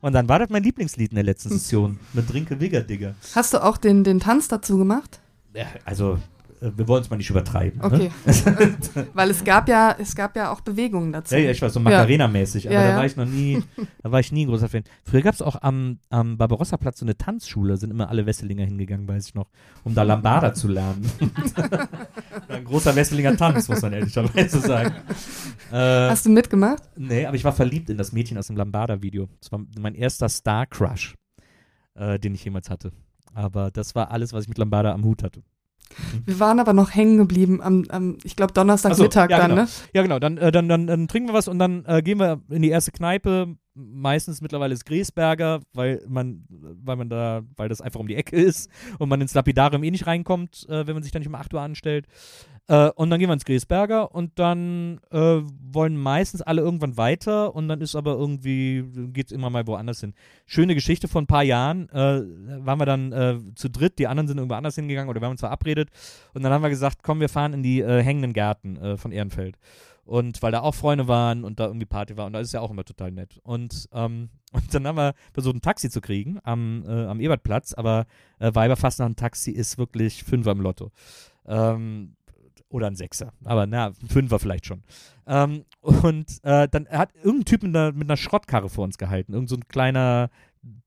Und dann war das mein Lieblingslied in der letzten Session mit Drinke Wigger Digger. Hast du auch den, den Tanz dazu gemacht? Ja, also äh, wir wollen es mal nicht übertreiben. Ne? Okay. Ne? Weil es gab ja, es gab ja auch Bewegungen dazu. Ja, ja ich war so Macarena-mäßig, aber ja, da war ich noch nie, da war ich nie ein großer Fan. Früher gab es auch am, am Barbarossa-Platz so eine Tanzschule, sind immer alle Wesselinger hingegangen, weiß ich noch, um da Lambada zu lernen. ein großer Wesselinger Tanz, muss man ehrlicherweise sagen. Äh, Hast du mitgemacht? Nee, aber ich war verliebt in das Mädchen aus dem Lambada-Video. Das war mein erster Star-Crush, äh, den ich jemals hatte. Aber das war alles, was ich mit Lambada am Hut hatte. Wir waren aber noch hängen geblieben am, am ich glaube, Donnerstagmittag so, ja, dann, genau. ne? Ja, genau. Dann, äh, dann, dann, dann, trinken wir was und dann äh, gehen wir in die erste Kneipe. Meistens mittlerweile ist Griesberger, weil man, weil man da, weil das einfach um die Ecke ist und man ins Lapidarium eh nicht reinkommt, äh, wenn man sich dann nicht um 8 Uhr anstellt. Äh, und dann gehen wir ins Griesberger und dann äh, wollen meistens alle irgendwann weiter und dann ist aber irgendwie, geht es immer mal woanders hin. Schöne Geschichte vor ein paar Jahren, äh, waren wir dann äh, zu dritt, die anderen sind irgendwo anders hingegangen oder wir haben uns verabredet und dann haben wir gesagt, komm, wir fahren in die äh, hängenden Gärten äh, von Ehrenfeld. Und weil da auch Freunde waren und da irgendwie Party war und da ist ja auch immer total nett. Und, ähm, und dann haben wir versucht, ein Taxi zu kriegen am, am Ebertplatz, aber äh, Weiber fast nach einem Taxi ist wirklich Fünfer im Lotto. Ähm, oder ein Sechser, aber na, ein Fünfer vielleicht schon. Ähm, und äh, dann hat irgendein Typ mit einer, mit einer Schrottkarre vor uns gehalten, irgend so ein kleiner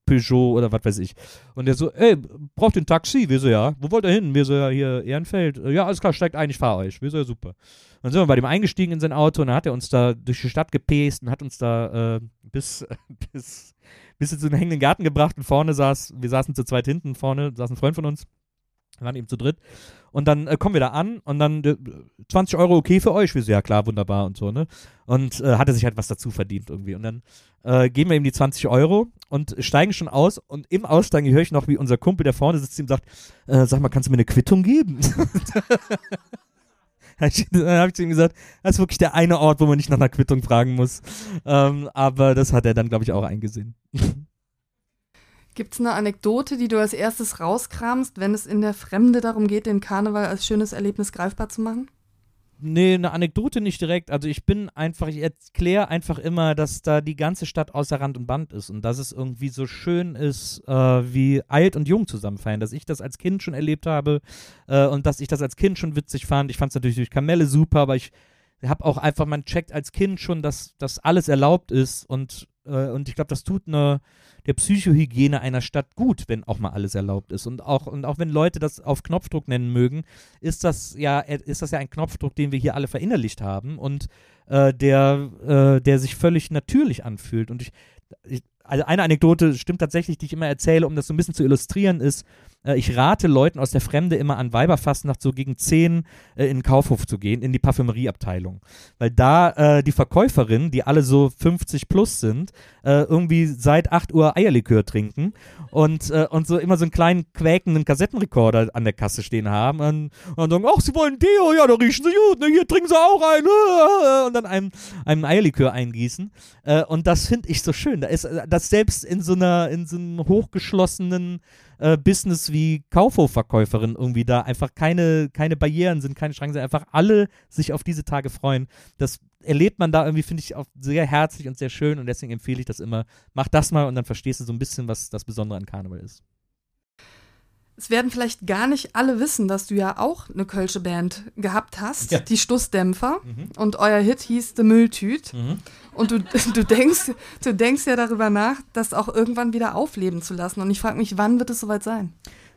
Peugeot oder was weiß ich. Und der so, ey, braucht ein Taxi? Wir so, ja. Wo wollt ihr hin? Wir so, ja, hier Ehrenfeld. Ja, alles klar, steigt ein, ich fahre euch. Wir so, ja, super. Dann sind wir bei dem eingestiegen in sein Auto und dann hat er uns da durch die Stadt gepäst und hat uns da äh, bis, bis, bis in so einen hängenden Garten gebracht und vorne saß, wir saßen zu zweit hinten, vorne saß ein Freund von uns. Wir waren eben zu dritt. Und dann äh, kommen wir da an und dann äh, 20 Euro okay für euch. Wir so, ja klar, wunderbar und so, ne? Und äh, hatte sich halt was dazu verdient irgendwie. Und dann äh, geben wir ihm die 20 Euro und steigen schon aus. Und im Aussteigen höre ich noch, wie unser Kumpel, der vorne sitzt, ihm sagt, äh, sag mal, kannst du mir eine Quittung geben? dann habe ich zu ihm gesagt, das ist wirklich der eine Ort, wo man nicht nach einer Quittung fragen muss. Ähm, aber das hat er dann, glaube ich, auch eingesehen. Gibt es eine Anekdote, die du als erstes rauskramst, wenn es in der Fremde darum geht, den Karneval als schönes Erlebnis greifbar zu machen? Nee, eine Anekdote nicht direkt. Also ich bin einfach, ich erkläre einfach immer, dass da die ganze Stadt außer Rand und Band ist und dass es irgendwie so schön ist, äh, wie alt und jung zusammen feiern. Dass ich das als Kind schon erlebt habe äh, und dass ich das als Kind schon witzig fand. Ich fand es natürlich durch Kamelle super, aber ich habe auch einfach, man checkt als Kind schon, dass das alles erlaubt ist und, äh, und ich glaube, das tut eine der Psychohygiene einer Stadt gut, wenn auch mal alles erlaubt ist. Und auch, und auch wenn Leute das auf Knopfdruck nennen mögen, ist das ja, ist das ja ein Knopfdruck, den wir hier alle verinnerlicht haben und äh, der, äh, der sich völlig natürlich anfühlt. Und ich, ich also eine Anekdote stimmt tatsächlich, die ich immer erzähle, um das so ein bisschen zu illustrieren, ist, äh, ich rate Leuten aus der Fremde immer an Weiberfastnacht so gegen 10 äh, in den Kaufhof zu gehen, in die Parfümerieabteilung. Weil da äh, die Verkäuferinnen, die alle so 50 plus sind, äh, irgendwie seit 8 Uhr Eierlikör trinken und, äh, und so immer so einen kleinen quäkenden Kassettenrekorder an der Kasse stehen haben und, und sagen, ach, sie wollen Deo, ja, da riechen sie gut, ne, hier trinken sie auch ein und dann einem, einem Eierlikör eingießen. und das finde ich so schön. Da ist, das selbst in so einer, in so einem hochgeschlossenen äh, Business wie Kaufhofverkäuferin irgendwie da einfach keine, keine Barrieren sind, keine Schranken sind, einfach alle sich auf diese Tage freuen. Das erlebt man da irgendwie, finde ich, auch sehr herzlich und sehr schön und deswegen empfehle ich das immer. Mach das mal und dann verstehst du so ein bisschen, was das Besondere an Karneval ist. Es werden vielleicht gar nicht alle wissen, dass du ja auch eine Kölsche Band gehabt hast, Ja. die Stussdämpfer. Mhm. Und euer Hit hieß The Mülltüt. Mhm. Und du, du, denkst, du denkst ja darüber nach, das auch irgendwann wieder aufleben zu lassen. Und ich frage mich, wann wird es soweit sein?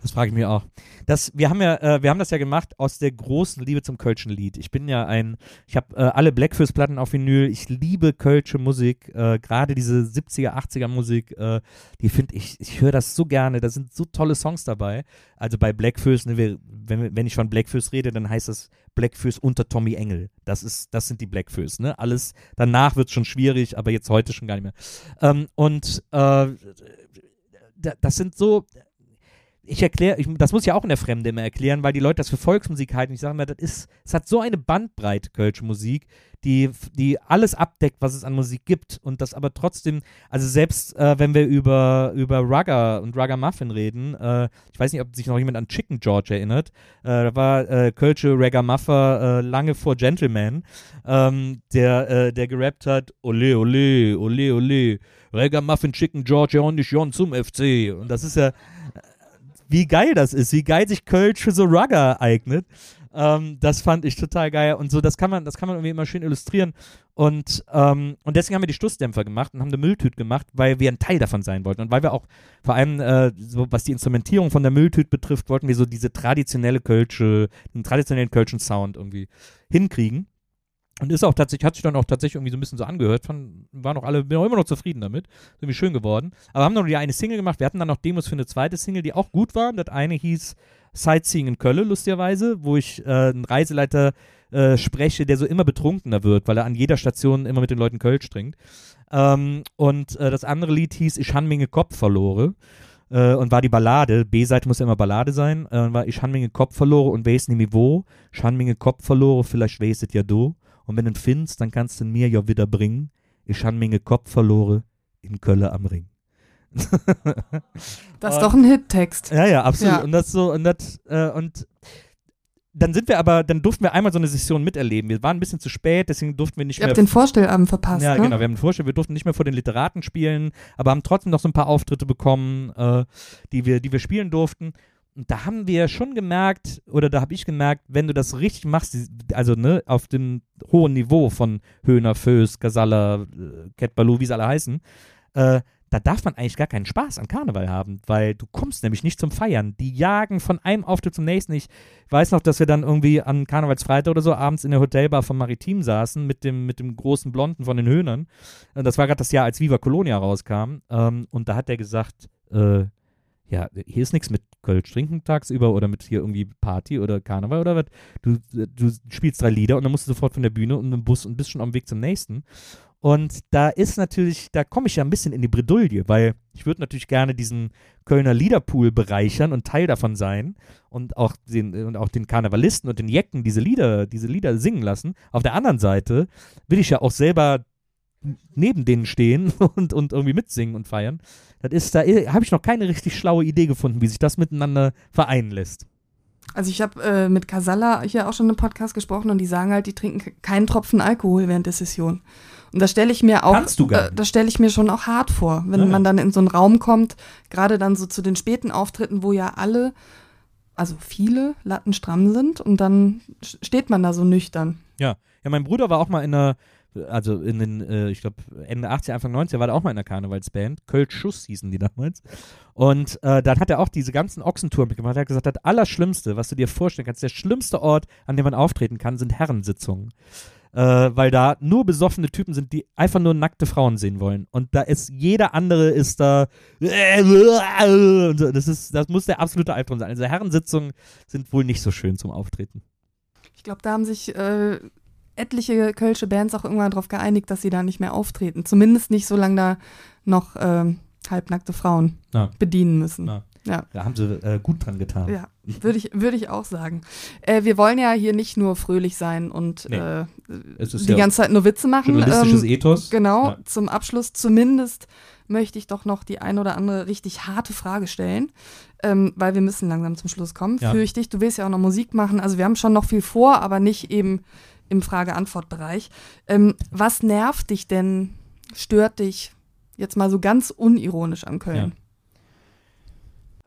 Das frage ich mich auch. Das, wir, haben ja, äh, wir haben das ja gemacht aus der großen Liebe zum Kölschen Lied. Ich bin ja ein, ich habe äh, alle Blackfist-Platten auf Vinyl. Ich liebe Kölsche Musik, äh, gerade diese 70er, 80er Musik, äh, die finde ich, ich höre das so gerne. Da sind so tolle Songs dabei. Also bei Blackfist, ne, wenn, wenn ich von Blackfist rede, dann heißt das Blackfist unter Tommy Engel. Das ist, das sind die Blackfist, ne? Alles, danach wird es schon schwierig, aber jetzt heute schon gar nicht mehr. Ähm, und äh, da- das sind so, ich erkläre, das muss ich ja auch in der Fremde immer erklären, weil die Leute das für Volksmusik halten. Ich sage mal, das ist, es hat so eine Bandbreite, Kölsche Musik, die, die alles abdeckt, was es an Musik gibt. Und das aber trotzdem, also selbst äh, wenn wir über, über Rugger und Rugger Muffin reden, äh, ich weiß nicht, ob sich noch jemand an Chicken George erinnert, äh, da war äh, Kölsche Rugger Muffer äh, lange vor Gentleman, ähm, der, äh, der gerappt hat, ole, ole, ole, ole, Rugger Muffin Chicken George, ja und nicht Jon zum FC und das ist ja wie geil das ist, wie geil sich Kölsch für so Rugger eignet. Ähm, das fand ich total geil. Und so, das kann man, das kann man irgendwie immer schön illustrieren. Und, ähm, und deswegen haben wir die Stussdämpfer gemacht und haben eine Mülltüte gemacht, weil wir ein Teil davon sein wollten. Und weil wir auch vor allem, äh, so was die Instrumentierung von der Mülltüte betrifft, wollten wir so diese traditionelle Kölsche, den traditionellen Kölschen Sound irgendwie hinkriegen. Und ist auch tatsächlich, hat sich dann auch tatsächlich irgendwie so ein bisschen so angehört. Fand, waren auch alle, bin auch immer noch zufrieden damit. Ist irgendwie schön geworden. Aber haben nur die eine Single gemacht. Wir hatten dann noch Demos für eine zweite Single, die auch gut waren. Das eine hieß Sightseeing in Köln, lustigerweise, wo ich äh, einen Reiseleiter äh, spreche, der so immer betrunkener wird, weil er an jeder Station immer mit den Leuten Kölsch trinkt. Ähm, und äh, das andere Lied hieß Ich han minge Kopf verlore. Äh, und war die Ballade, B-Seite muss ja immer Ballade sein, äh, war Ich han minge Kopf verlore und weiß nicht wo. Ich han minge Kopf verlore, vielleicht weißt ja du. Und wenn du ihn findest, dann kannst du ihn mir ja wieder bringen. Ich han minge Kopf verlore in Kölle am Ring. Das ist Und- doch ein Hittext. Ja, ja, absolut. Ja. Und das so, und das, äh, und dann sind wir aber, dann durften wir einmal so eine Session miterleben. Wir waren ein bisschen zu spät, deswegen durften wir nicht Ihr mehr. habt den Vorstellabend verpasst, ja, ne? genau, wir haben einen Vorschlag, wir durften nicht mehr vor den Literaten spielen, aber haben trotzdem noch so ein paar Auftritte bekommen, äh, die, wir, die wir spielen durften. Und da haben wir schon gemerkt, oder da habe ich gemerkt, wenn du das richtig machst, also ne, auf dem hohen Niveau von Höhner, Föß, Casalla, äh, Cat Baloo, wie sie alle heißen, äh, da darf man eigentlich gar keinen Spaß an Karneval haben, weil du kommst nämlich nicht zum Feiern. Die jagen von einem Auftritt zum nächsten. Ich weiß noch, dass wir dann irgendwie an Karnevalsfreitag oder so abends in der Hotelbar vom Maritim saßen mit dem, mit dem großen Blonden von den Höhnern. Und das war gerade das Jahr, als Viva Colonia rauskam. Ähm, und da hat er gesagt, äh, ja, hier ist nichts mit Kölsch trinken tagsüber oder mit hier irgendwie Party oder Karneval oder was. Du, du spielst drei Lieder und dann musst du sofort von der Bühne und im Bus und bist schon am Weg zum nächsten. Und da ist natürlich, da komme ich ja ein bisschen in die Bredouille, weil ich würde natürlich gerne diesen Kölner Liederpool bereichern und Teil davon sein und auch den, und auch den Karnevalisten und den Jecken diese Lieder, diese Lieder singen lassen. Auf der anderen Seite will ich ja auch selber neben denen stehen und, und irgendwie mitsingen und feiern. Das ist, da habe ich noch keine richtig schlaue Idee gefunden, wie sich das miteinander vereinen lässt. Also ich habe äh, mit Casalla hier auch schon im Podcast gesprochen und die sagen halt, die trinken ke- keinen Tropfen Alkohol während der Session. Und da stelle ich mir auch, äh, da stelle ich mir schon auch hart vor, wenn Ja, man dann in so einen Raum kommt, gerade dann so zu den späten Auftritten, wo ja alle, also viele Latten stramm sind und dann steht man da so nüchtern. Ja, ja, mein Bruder war auch mal in einer, also in den, äh, ich glaube, Ende 80er, Anfang 90er war er auch mal in einer Karnevalsband. Kölsch Schuss hießen die damals. Und äh, dann hat er auch diese ganzen Ochsentouren mitgemacht. Er hat gesagt, das Allerschlimmste, was du dir vorstellen kannst, der schlimmste Ort, an dem man auftreten kann, sind Herrensitzungen. Äh, weil da nur besoffene Typen sind, die einfach nur nackte Frauen sehen wollen. Und da ist jeder andere ist da. Das, ist, das muss der absolute Albtraum sein. Also Herrensitzungen sind wohl nicht so schön zum Auftreten. Ich glaube, da haben sich äh, etliche kölsche Bands auch irgendwann darauf geeinigt, dass sie da nicht mehr auftreten. Zumindest nicht, solange da noch ähm, halbnackte Frauen Ja. bedienen müssen. Ja. Ja. Da haben sie äh, gut dran getan. Ja, würde ich, würde ich auch sagen. Äh, wir wollen ja hier nicht nur fröhlich sein und Nee. äh, die ja ganze Zeit nur Witze machen. journalistisches Ähm, Ethos. Genau, Ja. zum Abschluss zumindest möchte ich doch noch die ein oder andere richtig harte Frage stellen, ähm, weil wir müssen langsam zum Schluss kommen. Ja. Fürchte ich, du willst ja auch noch Musik machen. Also wir haben schon noch viel vor, aber nicht eben im Frage-Antwort-Bereich. Ähm, was nervt dich denn, stört dich jetzt mal so ganz unironisch an Köln?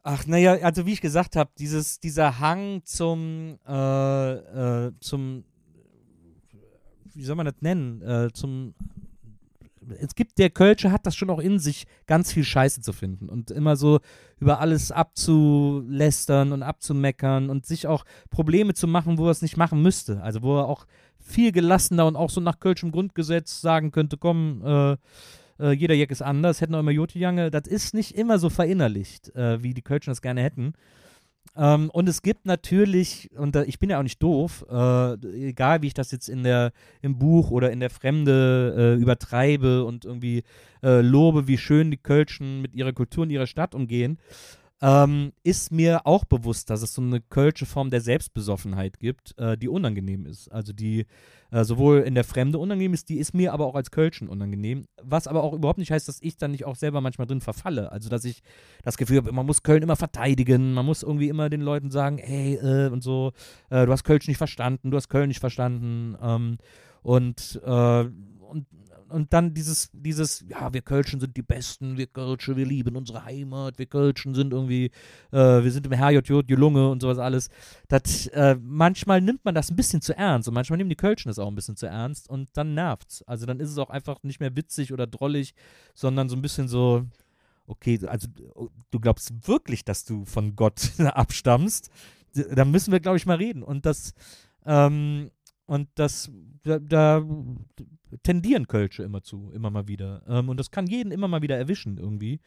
Ach, naja, also wie ich gesagt habe, dieser Hang zum, äh, äh, zum, wie soll man das nennen, äh, zum es gibt, der Kölsche hat das schon auch in sich, ganz viel Scheiße zu finden und immer so über alles abzulästern und abzumeckern und sich auch Probleme zu machen, wo er es nicht machen müsste. Also wo er auch viel gelassener und auch so nach Kölschem Grundgesetz sagen könnte, komm, äh, äh, jeder Jack ist anders, hätten auch immer Jotijange. Das ist nicht immer so verinnerlicht, äh, wie die Kölschen das gerne hätten. Ähm, und es gibt natürlich, und äh, ich bin ja auch nicht doof, äh, egal wie ich das jetzt in der, im Buch oder in der Fremde äh, übertreibe und irgendwie äh, lobe, wie schön die Kölschen mit ihrer Kultur und ihrer Stadt umgehen, ähm, ist mir auch bewusst, dass es so eine kölsche Form der Selbstbesoffenheit gibt, äh, die unangenehm ist. Also die äh, sowohl in der Fremde unangenehm ist, die ist mir aber auch als Kölschen unangenehm. Was aber auch überhaupt nicht heißt, dass ich dann nicht auch selber manchmal drin verfalle. Also dass ich das Gefühl habe, man muss Köln immer verteidigen, man muss irgendwie immer den Leuten sagen, hey, äh, und so, äh, du hast Kölsch nicht verstanden, du hast Köln nicht verstanden. Ähm, und, äh, und und dann dieses, dieses, ja, wir Kölschen sind die Besten, wir Kölsche, wir lieben unsere Heimat, wir Kölschen sind irgendwie, äh, wir sind im HJJ, Gelunge und sowas alles. Das, äh, manchmal nimmt man das ein bisschen zu ernst und manchmal nehmen die Kölschen das auch ein bisschen zu ernst und dann nervt's. Also dann ist es auch einfach nicht mehr witzig oder drollig, sondern so ein bisschen so, okay, also du glaubst wirklich, dass du von Gott abstammst, da müssen wir, glaube ich, mal reden. Und das, ähm, und das, da, da, tendieren Kölsche immer zu, immer mal wieder. Ähm, und das kann jeden immer mal wieder erwischen irgendwie,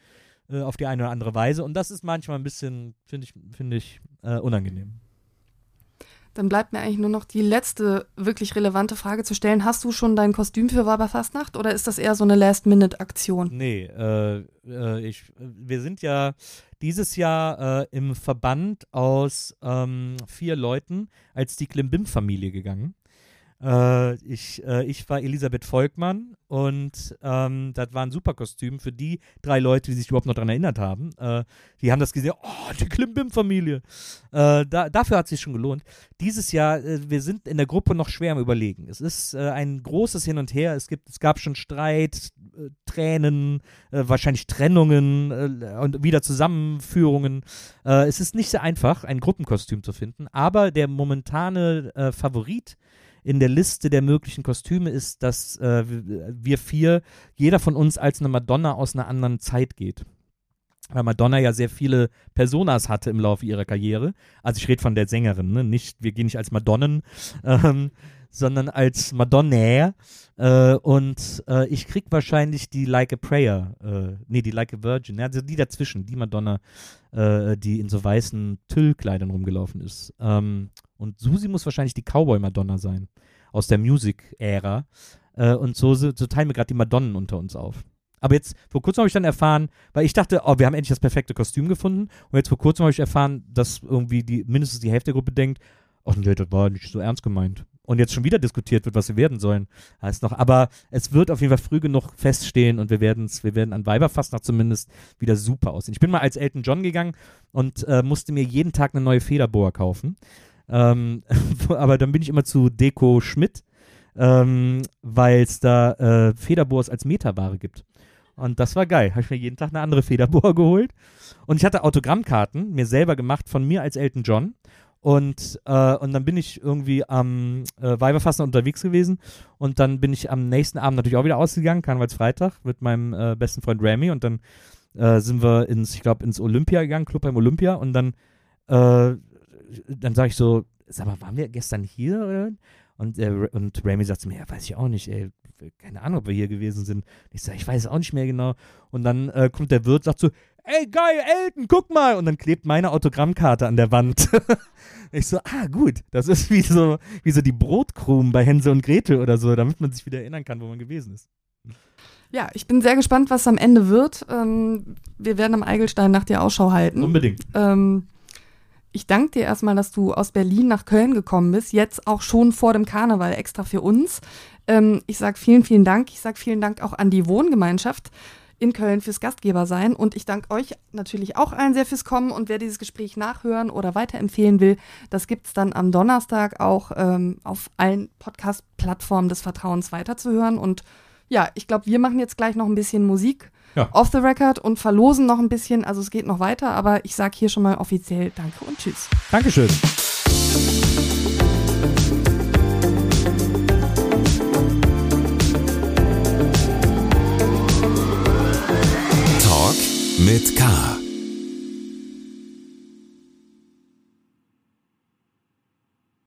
äh, auf die eine oder andere Weise. Und das ist manchmal ein bisschen, finde ich, finde ich, äh, unangenehm. Dann bleibt mir eigentlich nur noch die letzte wirklich relevante Frage zu stellen. Hast du schon dein Kostüm für Weiberfastnacht oder ist das eher so eine Last-Minute-Aktion? Nee, äh, äh, ich, wir sind ja dieses Jahr äh, im Verband aus ähm, vier Leuten als die Klimbim-Familie gegangen. Äh, ich, äh, ich war Elisabeth Volkmann und ähm, das war ein super Kostüm für die drei Leute, die sich überhaupt noch daran erinnert haben. Äh, die haben das gesehen, oh, die Klimbim-Familie. Äh, da, dafür hat es sich schon gelohnt. Dieses Jahr, äh, wir sind in der Gruppe noch schwer am Überlegen. Es ist äh, ein großes Hin und Her. Es, gibt, es gab schon Streit, Tränen, wahrscheinlich Trennungen und wieder Zusammenführungen. es ist nicht sehr einfach, ein Gruppenkostüm zu finden, aber der momentane Favorit in der Liste der möglichen Kostüme ist, dass äh, wir vier, jeder von uns als eine Madonna aus einer anderen Zeit geht. Weil Madonna ja sehr viele Personas hatte im Laufe ihrer Karriere. Also ich rede von der Sängerin, ne? Nicht, wir gehen nicht als Madonnen, ähm, sondern als Madonna. Äh, und äh, ich krieg wahrscheinlich die Like a Prayer, äh, nee, die Like a Virgin, also die dazwischen, die Madonna, äh, die in so weißen Tüllkleidern rumgelaufen ist. Ähm, und Susi muss wahrscheinlich die Cowboy-Madonna sein. Aus der Music-Ära. Äh, und so, so, teilen wir gerade die Madonnen unter uns auf. Aber jetzt, vor kurzem habe ich dann erfahren, weil ich dachte, oh, wir haben endlich das perfekte Kostüm gefunden. Und jetzt vor kurzem habe ich erfahren, dass irgendwie die, mindestens die Hälfte der Gruppe denkt, ach nee, das war nicht so ernst gemeint. Und jetzt schon wieder diskutiert wird, was wir werden sollen. Heißt noch, aber es wird auf jeden Fall früh genug feststehen und wir werden wir werden an Weiberfastnacht zumindest wieder super aussehen. Ich bin mal als Elton John gegangen und äh, musste mir jeden Tag eine neue Federboa kaufen. Ähm, aber dann bin ich immer zu Deko Schmidt, ähm, weil es da äh, Federbohrs als Metaware gibt. Und das war geil. Habe ich mir jeden Tag eine andere Federbohr geholt. Und ich hatte Autogrammkarten mir selber gemacht von mir als Elton John. Und, äh, und dann bin ich irgendwie am äh, Weiberfassen unterwegs gewesen. Und dann bin ich am nächsten Abend natürlich auch wieder ausgegangen, Karnevalsfreitag, mit meinem äh, besten Freund Remy. Und dann äh, sind wir ins, ich glaube, ins Olympia gegangen, Club beim Olympia. Und dann äh, dann sage ich so, sag mal, waren wir gestern hier? Und, äh, und Remy sagt zu mir, ja, weiß ich auch nicht, ey, keine Ahnung, ob wir hier gewesen sind. Ich sage, ich weiß auch nicht mehr genau. Und dann äh, kommt der Wirt, sagt so, ey, geil, Elton, guck mal. Und dann klebt meine Autogrammkarte an der Wand. ich so, ah, gut, das ist wie so, wie so die Brotkrumen bei Hänsel und Gretel oder so, damit man sich wieder erinnern kann, wo man gewesen ist. Ja, ich bin sehr gespannt, was am Ende wird. Ähm, wir werden am Eigelstein nach dir Ausschau halten. Unbedingt. Ähm, ich danke dir erstmal, dass du aus Berlin nach Köln gekommen bist, jetzt auch schon vor dem Karneval extra für uns. Ähm, ich sage vielen, vielen Dank. Ich sage vielen Dank auch an die Wohngemeinschaft in Köln fürs Gastgeber sein. Und ich danke euch natürlich auch allen sehr fürs Kommen. Und wer dieses Gespräch nachhören oder weiterempfehlen will, das gibt es dann am Donnerstag auch ähm, auf allen Podcast-Plattformen des Vertrauens weiterzuhören. Und ja, ich glaube, wir machen jetzt gleich noch ein bisschen Musik Ja. off the record und verlosen noch ein bisschen. Also es geht noch weiter, aber ich sage hier schon mal offiziell Danke und Tschüss. Dankeschön. Talk mit K.